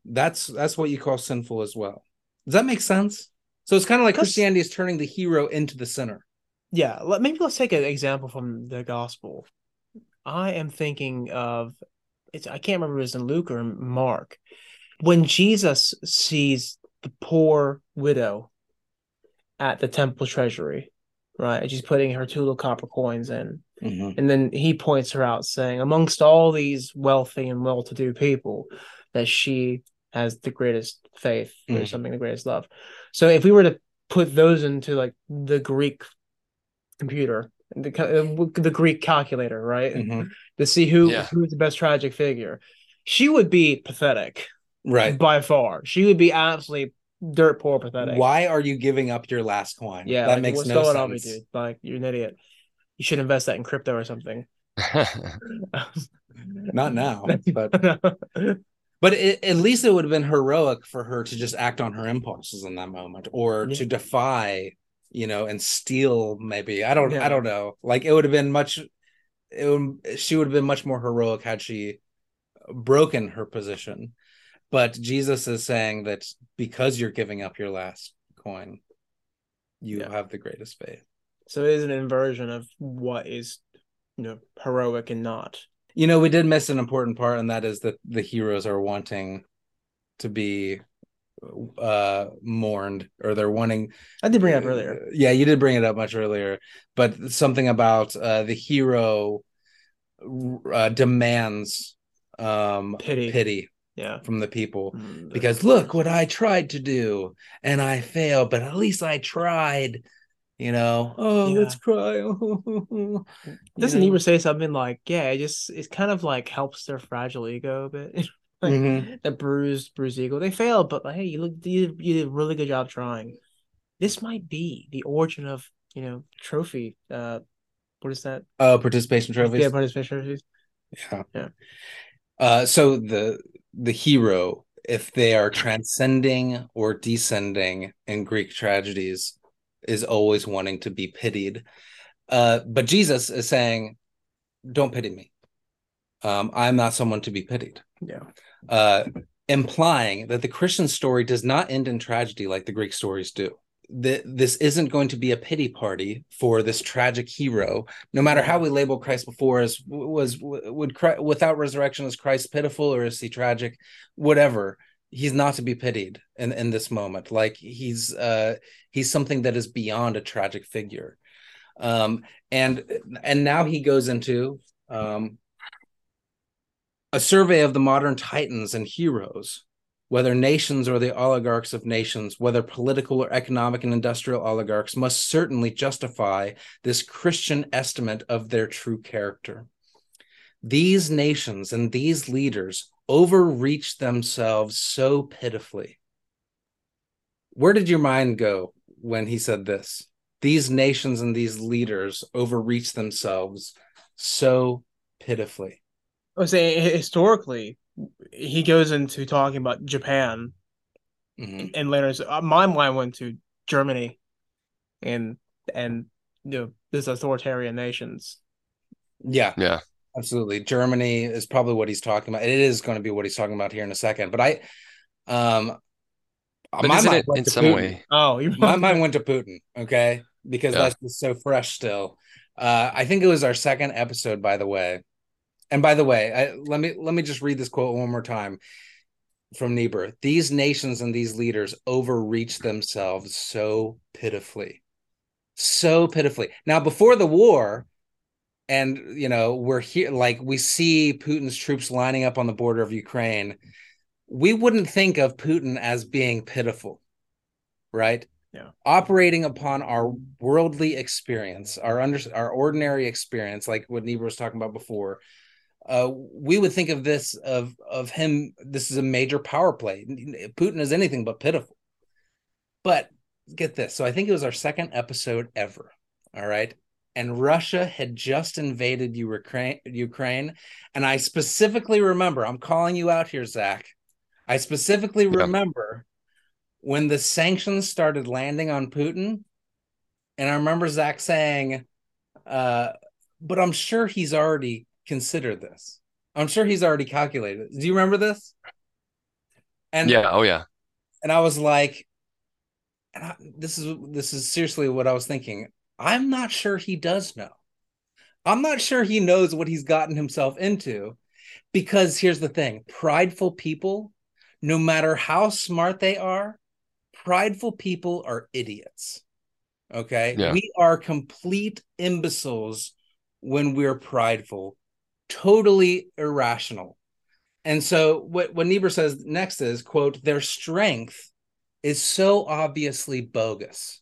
S1: That's that's what you call sinful as well. Does that make sense? So it's kind of like Christianity is turning the hero into the sinner.
S3: Yeah. Let, maybe let's take an example from the gospel. I am thinking of it's I can't remember if it's in Luke or Mark. When Jesus sees the poor widow at the temple treasury, right? And she's putting her two little copper coins in. And then he points her out, saying, amongst all these wealthy and well to do people, that she has the greatest faith or
S1: Mhm.
S3: something, the greatest love. So if we were to put those into like the Greek computer, the, uh, the Greek calculator, right?
S1: Mhm.
S3: To see who
S4: Yeah.
S3: who's the best tragic figure, she would be pathetic
S1: Right.
S3: by far. She would be absolutely dirt poor pathetic.
S1: Why are you giving up your last coin?
S3: Yeah,
S1: that
S3: like,
S1: makes
S3: what's
S1: no
S3: going
S1: sense.
S3: on with you, dude? Like you're an idiot. You should invest that in crypto or something.
S1: Not now, but but it, at least it would have been heroic for her to just act on her impulses in that moment, or
S3: Yeah.
S1: to defy, you know, and steal. Maybe I don't.
S3: Yeah.
S1: I don't know. Like it would have been much. It would, she would have been much more heroic had she broken her position. But Jesus is saying that because you're giving up your last coin, you
S3: Yeah.
S1: have the greatest faith.
S3: So it is an inversion of what is, you know, heroic and not.
S1: You know, we did miss an important part, and that is that the heroes are wanting to be uh mourned or they're wanting
S3: I did bring it up earlier.
S1: yeah you did bring it up much earlier but something about uh the hero uh, demands um
S3: Pity.
S1: pity
S3: Yeah.
S1: from the people
S3: Mm,
S1: because look what i tried to do and i failed but at least i tried you know oh
S3: Yeah.
S1: let's cry
S3: Doesn't? Niebuhr say something like, yeah, it just it kind of like helps their fragile ego a bit. like
S1: Mhm.
S3: the bruised, bruised ego. They failed, but like, hey, you look you, you did a really good job trying. this might be the origin of you know trophy. Uh, what is that?
S1: Oh, participation trophies.
S3: Yeah, participation trophies.
S1: Yeah.
S3: Yeah.
S1: Uh, so the the hero, if they are transcending or descending in Greek tragedies, is always wanting to be pitied. Uh, but Jesus is saying, "Don't pity me. Um, I'm not someone to be pitied."
S3: Yeah.
S1: Uh, implying that the Christian story does not end in tragedy like the Greek stories do. The, this isn't going to be a pity party for this tragic hero, no matter how we label Christ before as was would Christ, without resurrection is Christ pitiful or is he tragic, whatever. He's not to be pitied in in this moment. Like he's uh he's something that is beyond a tragic figure, um and and now he goes into um a survey of the modern titans and heroes, whether nations or the oligarchs of nations, whether political or economic and industrial oligarchs, must certainly justify this Christian estimate of their true character. These nations and these leaders overreach themselves so pitifully. Where did your mind go when he said this? These nations and these leaders overreach themselves so pitifully.
S3: I was saying historically, he goes into talking about Japan,
S1: Mhm.
S3: and later so, uh, my mind went to Germany, and and you know these authoritarian nations.
S1: Yeah,
S4: Yeah.
S1: Absolutely. Germany is probably what he's talking about. It is going to be what he's talking about here in a second. But I, um,
S4: But
S1: my mind
S4: it
S1: went
S4: in
S1: to
S4: some
S1: Putin.
S4: way?
S3: Oh, you
S1: my mind went to Putin. Okay, because
S4: Yeah.
S1: that's just so fresh still. Uh, I think it was our second episode, by the way. And by the way, I, let me let me just read this quote one more time from Niebuhr. These nations and these leaders overreach themselves so pitifully, so pitifully. Now, before the war, and you know we're here, like we see Putin's troops lining up on the border of Ukraine. We wouldn't think of Putin as being pitiful, right?
S3: Yeah.
S1: Operating upon our worldly experience, our under our ordinary experience, like what Niebuhr was talking about before, uh, we would think of this of of him. This is a major power play. Putin is anything but pitiful. But get this. So I think it was our second episode ever. All right. And Russia had just invaded Ukraine, Ukraine. And I specifically remember, I'm calling you out here, Zach. I specifically
S4: Yeah.
S1: remember when the sanctions started landing on Putin. And I remember Zach saying, uh, but I'm sure he's already considered this. I'm sure he's already calculated. Do you remember this? And
S4: Yeah. Oh, yeah.
S1: and I was like, and I, this is this is seriously what I was thinking. I'm not sure he does know. I'm not sure he knows what he's gotten himself into, because here's the thing: prideful people, no matter how smart they are, prideful people are idiots. Okay,
S4: Yeah.
S1: we are complete imbeciles when we're prideful, totally irrational. And so what, what Niebuhr says next is, quote, their strength is so obviously bogus.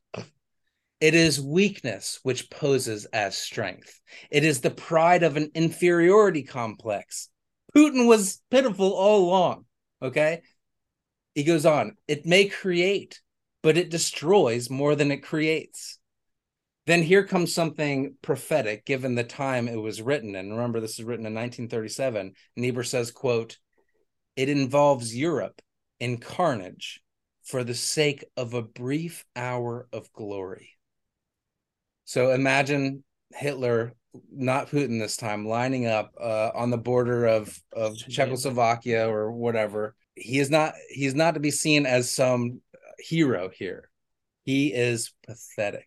S1: It is weakness which poses as strength. It is the pride of an inferiority complex. Putin was pitiful all along. Okay. He goes on, it may create, but it destroys more than it creates. Then here comes something prophetic given the time it was written. And remember, this is written in 1937. Niebuhr says, quote, it involves Europe in carnage for the sake of a brief hour of glory. So imagine Hitler, not Putin this time, lining up uh, on the border of, of Czechoslovakia or whatever. He is not he is not to be seen as some hero here. He is pathetic.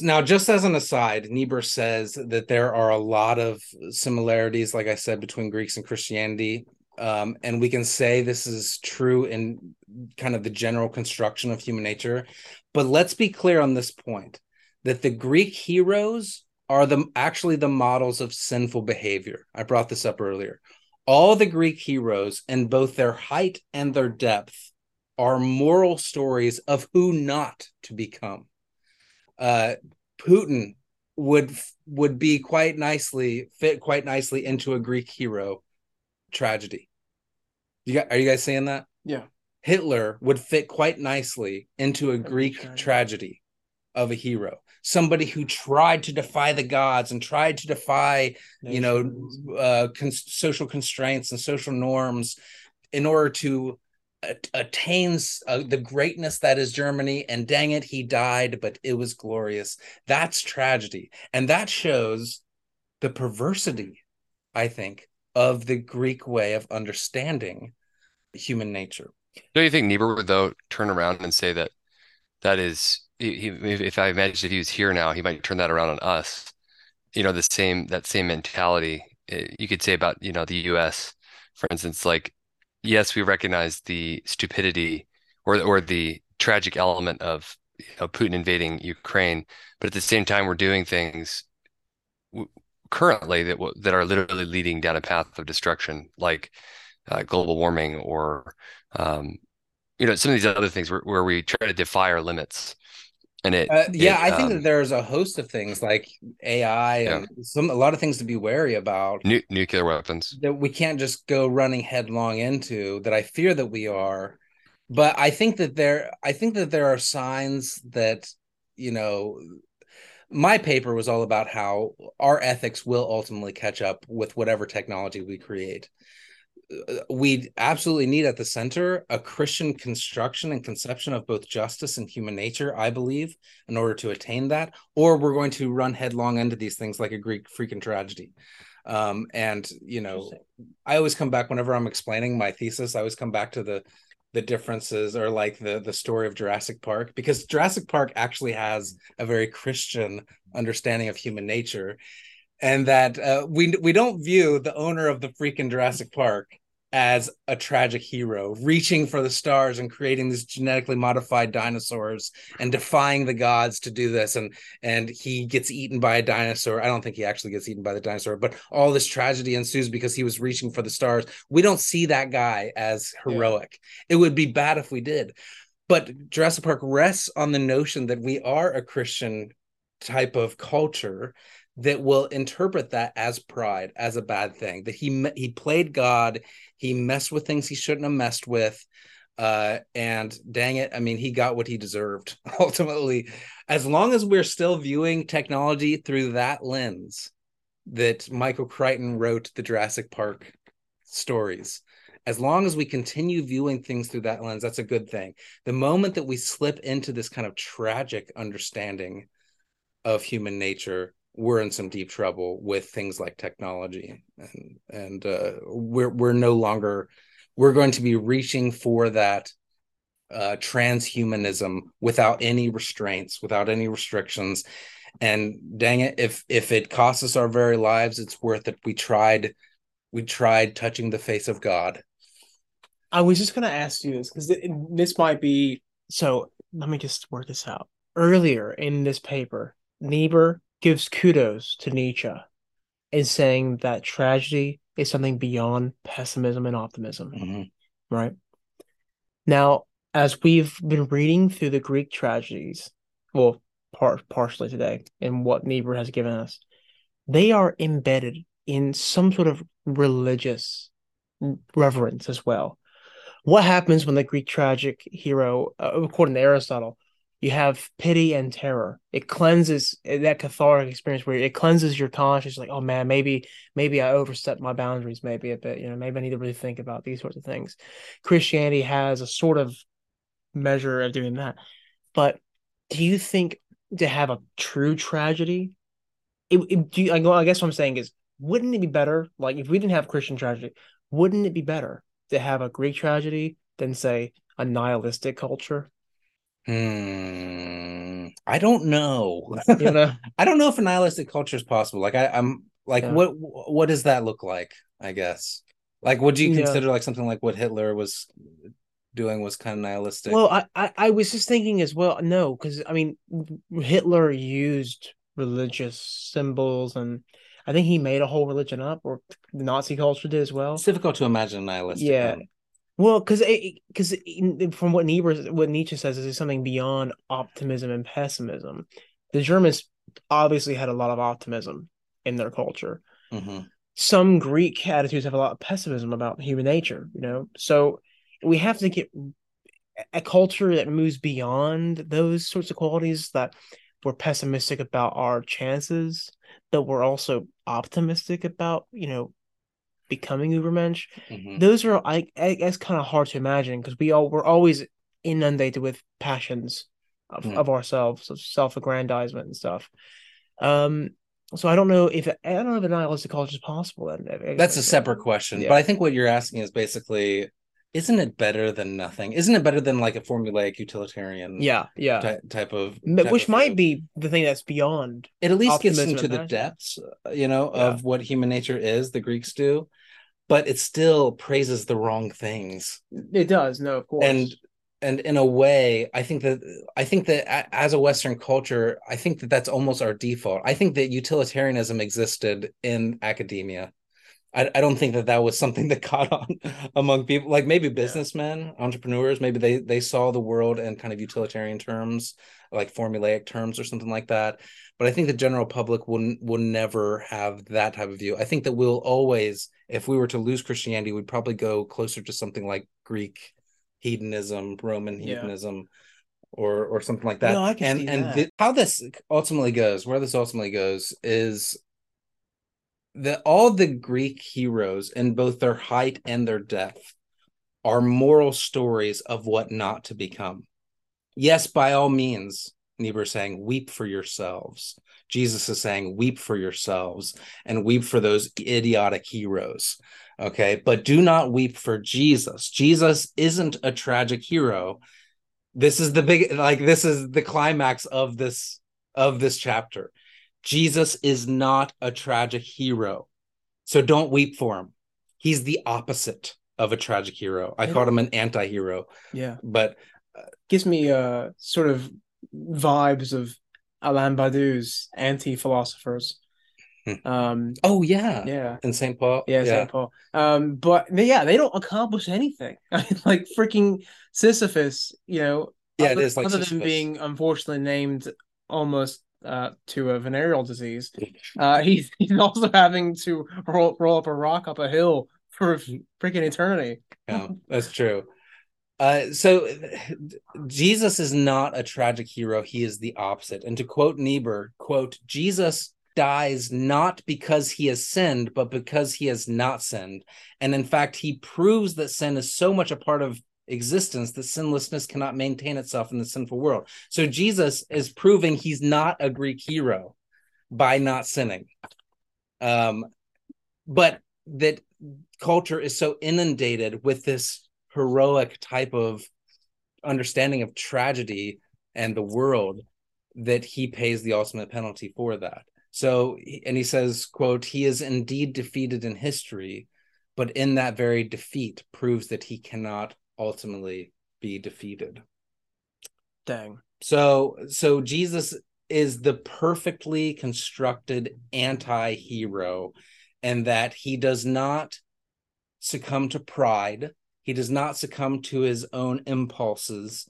S1: Now, just as an aside, Niebuhr says that there are a lot of similarities, like I said, between Greeks and Christianity. Um, and we can say this is true in kind of the general construction of human nature. But let's be clear on this point that the Greek heroes are the actually the models of sinful behavior. I brought this up earlier. All the Greek heroes, in both their height and their depth, are moral stories of who not to become. Uh, Putin would would be quite nicely fit quite nicely into a Greek hero tragedy. You got, are you guys saying that?
S3: Yeah.
S1: Hitler would fit quite nicely into a Greek
S3: tragedy.
S1: Tragedy. of a hero somebody who tried to defy the gods and tried to defy you know uh, social constraints and social norms in order to attains uh, the greatness that is Germany. And dang it, he died, but it was glorious. That's tragedy. And that shows the perversity, I think, of the Greek way of understanding human nature.
S4: Don't you think Niebuhr would, though, turn around and say that that is, he, if I imagine if he was here now, he might turn that around on us. You know, the same, that same mentality eh, you could say about, you know, the US, for instance, like yes, we recognize the stupidity or or the tragic element of you know, Putin invading Ukraine, but at the same time, we're doing things currently that that are literally leading down a path of destruction, like uh, global warming or um, you know some of these other things where, where we try to defy our limits and it
S1: uh, yeah it, i think um, that there's a host of things like ai and yeah. some a lot of things to be wary about
S4: nu- nuclear weapons.
S1: that we can't just go running headlong into that i fear that we are. But i think that there i think that there are signs that you know my paper was all about how our ethics will ultimately catch up with whatever technology we create we absolutely need at the center a Christian construction and conception of both justice and human nature, I believe, in order to attain that, or we're going to run headlong into these things like a Greek freaking tragedy. Um, and you know, I always come back whenever I'm explaining my thesis, I always come back to the the differences or like the the story of Jurassic Park because Jurassic Park actually has a very Christian understanding of human nature and that uh, we we don't view the owner of the freaking Jurassic Park as a tragic hero, reaching for the stars and creating these genetically modified dinosaurs and defying the gods to do this. And and he gets eaten by a dinosaur. I don't think he actually gets eaten by the dinosaur, but all this tragedy ensues because he was reaching for the stars. We don't see that guy as heroic. Yeah. It would be bad if we did. But Jurassic Park rests on the notion that we are a Christian type of culture that will interpret that as pride, as a bad thing. That he he played God, he messed with things he shouldn't have messed with, uh, and dang it, I mean, he got what he deserved ultimately. As long as we're still viewing technology through that lens, that Michael Crichton wrote the Jurassic Park stories. As long as we continue viewing things through that lens, that's a good thing. The moment that we slip into this kind of tragic understanding of human nature, we're in some deep trouble with things like technology and and uh, we're we're no longer we're going to be reaching for that uh, transhumanism without any restraints without any restrictions. And dang it if if it costs us our very lives it's worth it. We tried we tried touching the face of god.
S3: I was just going to ask you this because this might be so let me just work this out. Earlier in this paper niebuhr gives kudos to Nietzsche in saying that tragedy is something beyond pessimism and optimism. Mm-hmm. Right. Now, as we've been reading through the Greek tragedies, well, par- partially today, and what Niebuhr has given us, they are embedded in some sort of religious reverence as well. What happens when the Greek tragic hero, uh, according to Aristotle, you have pity and terror. It cleanses that cathartic experience where it cleanses your conscience. Like, oh man, maybe maybe I overstepped my boundaries, maybe a bit. You know, maybe I need to really think about these sorts of things. Christianity has a sort of measure of doing that. But do you think to have a true tragedy? It, it do you, I guess what I'm saying is, wouldn't it be better? Like, if we didn't have Christian tragedy, wouldn't it be better to have a Greek tragedy than say a nihilistic culture?
S1: Hmm. I don't know. You know, I don't know if a nihilistic culture is possible. Like I, I'm like, yeah. what what does that look like? I guess. Like, would you consider yeah. like something like what Hitler was doing was kind of nihilistic?
S3: Well, I I, I was just thinking as well. No, because I mean, Hitler used religious symbols and I think he made a whole religion up, or the Nazi culture did as well.
S1: It's difficult to imagine a nihilistic.
S3: Yeah, well, because because from what Niebuhr what Nietzsche says is something beyond optimism and pessimism. The Germans obviously had a lot of optimism in their culture. Mm-hmm. Some Greek attitudes have a lot of pessimism about human nature. You know, so we have to get a culture that moves beyond those sorts of qualities that we're pessimistic about our chances, but we're also optimistic about, you know, becoming Ubermensch.
S1: Mhm.
S3: Those are I, I guess kind of hard to imagine because we all we're always inundated with passions of,
S1: Mhm.
S3: of ourselves, of self-aggrandizement and stuff. Um so I don't know if I don't know if an nihilistic culture is possible then.
S1: That's a separate question.
S3: Yeah.
S1: But I think what you're asking is basically, isn't it better than nothing? Isn't it better than like a formulaic utilitarian
S3: Yeah, yeah.
S1: ty- type of type
S3: Which
S1: of
S3: might be the thing that's beyond.
S1: it at least gets into the
S3: passion.
S1: depths, uh, you know,
S3: Yeah.
S1: of what human nature is, the Greeks do, but it still praises the wrong things.
S3: It does, no, of course.
S1: And and in a way, I think that I think that as a Western culture, I think that that's almost our default. I think that utilitarianism existed in academia. I, I don't think that that was something that caught on among people, like maybe businessmen, entrepreneurs. Maybe they they saw the world in kind of utilitarian terms, like formulaic terms or something like that. But I think the general public will will never have that type of view. I think that we'll always, if we were to lose Christianity, we'd probably go closer to something like Greek hedonism, Roman
S3: Yeah.
S1: hedonism, or or something like that.
S3: No, I can
S1: and and
S3: that.
S1: thi- how this ultimately goes, where this ultimately goes, is that all the Greek heroes in both their height and their depth are moral stories of what not to become. Yes, by all means, Niebuhr is saying, weep for yourselves. Jesus is saying, weep for yourselves and weep for those idiotic heroes. Okay, but do not weep for Jesus. Jesus isn't a tragic hero. This is the big, like, this is the climax of this of this chapter. Jesus is not a tragic hero. So don't weep for him. He's the opposite of a tragic hero. I called him an anti-hero,
S3: yeah.
S1: but
S3: Gives me uh sort of vibes of Alain Badiou's anti-philosophers.
S1: Hmm.
S3: Um
S1: oh yeah,
S3: yeah.
S1: in St. Paul.
S3: Yeah, St. Paul. Um, but they- yeah, they don't accomplish anything. I mean, like freaking Sisyphus, you know.
S1: Yeah, it
S3: other,
S1: is like
S3: other than
S1: Sisyphus.
S3: being unfortunately named almost uh to a venereal disease. Uh, he's he's also having to roll roll up a rock up a hill for freaking eternity.
S1: Yeah, that's true. Uh, so Jesus is not a tragic hero. He is the opposite. And to quote Niebuhr, quote, Jesus dies not because he has sinned, but because he has not sinned. And in fact, he proves that sin is so much a part of existence that sinlessness cannot maintain itself in the sinful world. So Jesus is proving he's not a Greek hero by not sinning. Um, but that culture is so inundated with this heroic type of understanding of tragedy and the world that he pays the ultimate penalty for that so and he says quote he is indeed defeated in history but in that very defeat proves that he cannot ultimately be defeated.
S3: Dang.
S1: so so jesus is the perfectly constructed anti-hero and that he does not succumb to pride. He does not succumb to his own impulses.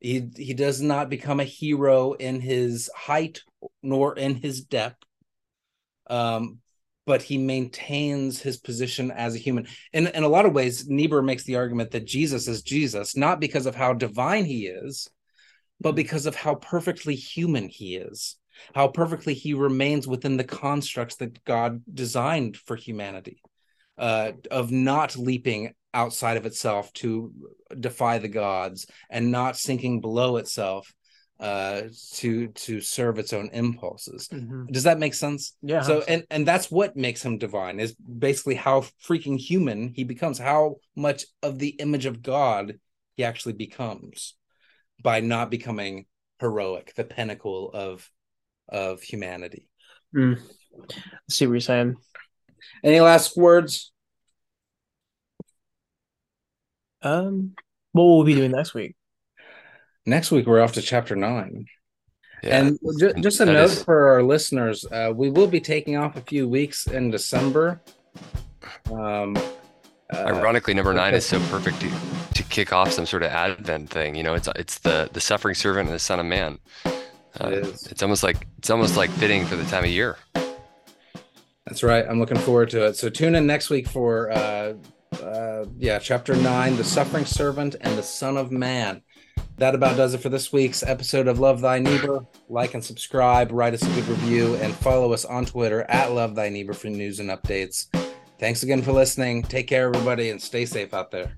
S1: He he does not become a hero in his height nor in his depth. Um but he maintains his position as a human. In in a lot of ways niebuhr makes the argument that jesus is jesus not because of how divine he is but because of how perfectly human he is how perfectly he remains within the constructs that god designed for humanity uh, of not leaping outside of itself to defy the gods and not sinking below itself uh, to to serve its own impulses.
S3: Mhm.
S1: Does that make sense?
S3: Yeah.
S1: So and and that's what makes him divine is basically how freaking human he becomes, how much of the image of God he actually becomes by not becoming heroic, the pinnacle of of humanity.
S3: Mm. See what you're saying.
S1: Any last words?
S3: Um, what will we be doing next week?
S1: Next week we're off to chapter nine.
S4: Yeah,
S1: and ju- just a note
S4: is-
S1: for our listeners, uh, we will be taking off a few weeks in December. Um, uh,
S4: ironically, number nine is so perfect to, to kick off some sort of Advent thing. You know, it's it's the the suffering servant and the Son of Man. Uh,
S1: It is.
S4: It's almost like it's almost like fitting for the time of year.
S1: that's right. I'm looking forward to it. So tune in next week for uh, uh, yeah, chapter nine, the suffering servant and the son of man. That about does it for this week's episode of Love Thy Neighbor. Like and subscribe, write us a good review, and follow us on Twitter at Love Thy Neighbor for news and updates. Thanks again for listening. Take care, everybody, and stay safe out there.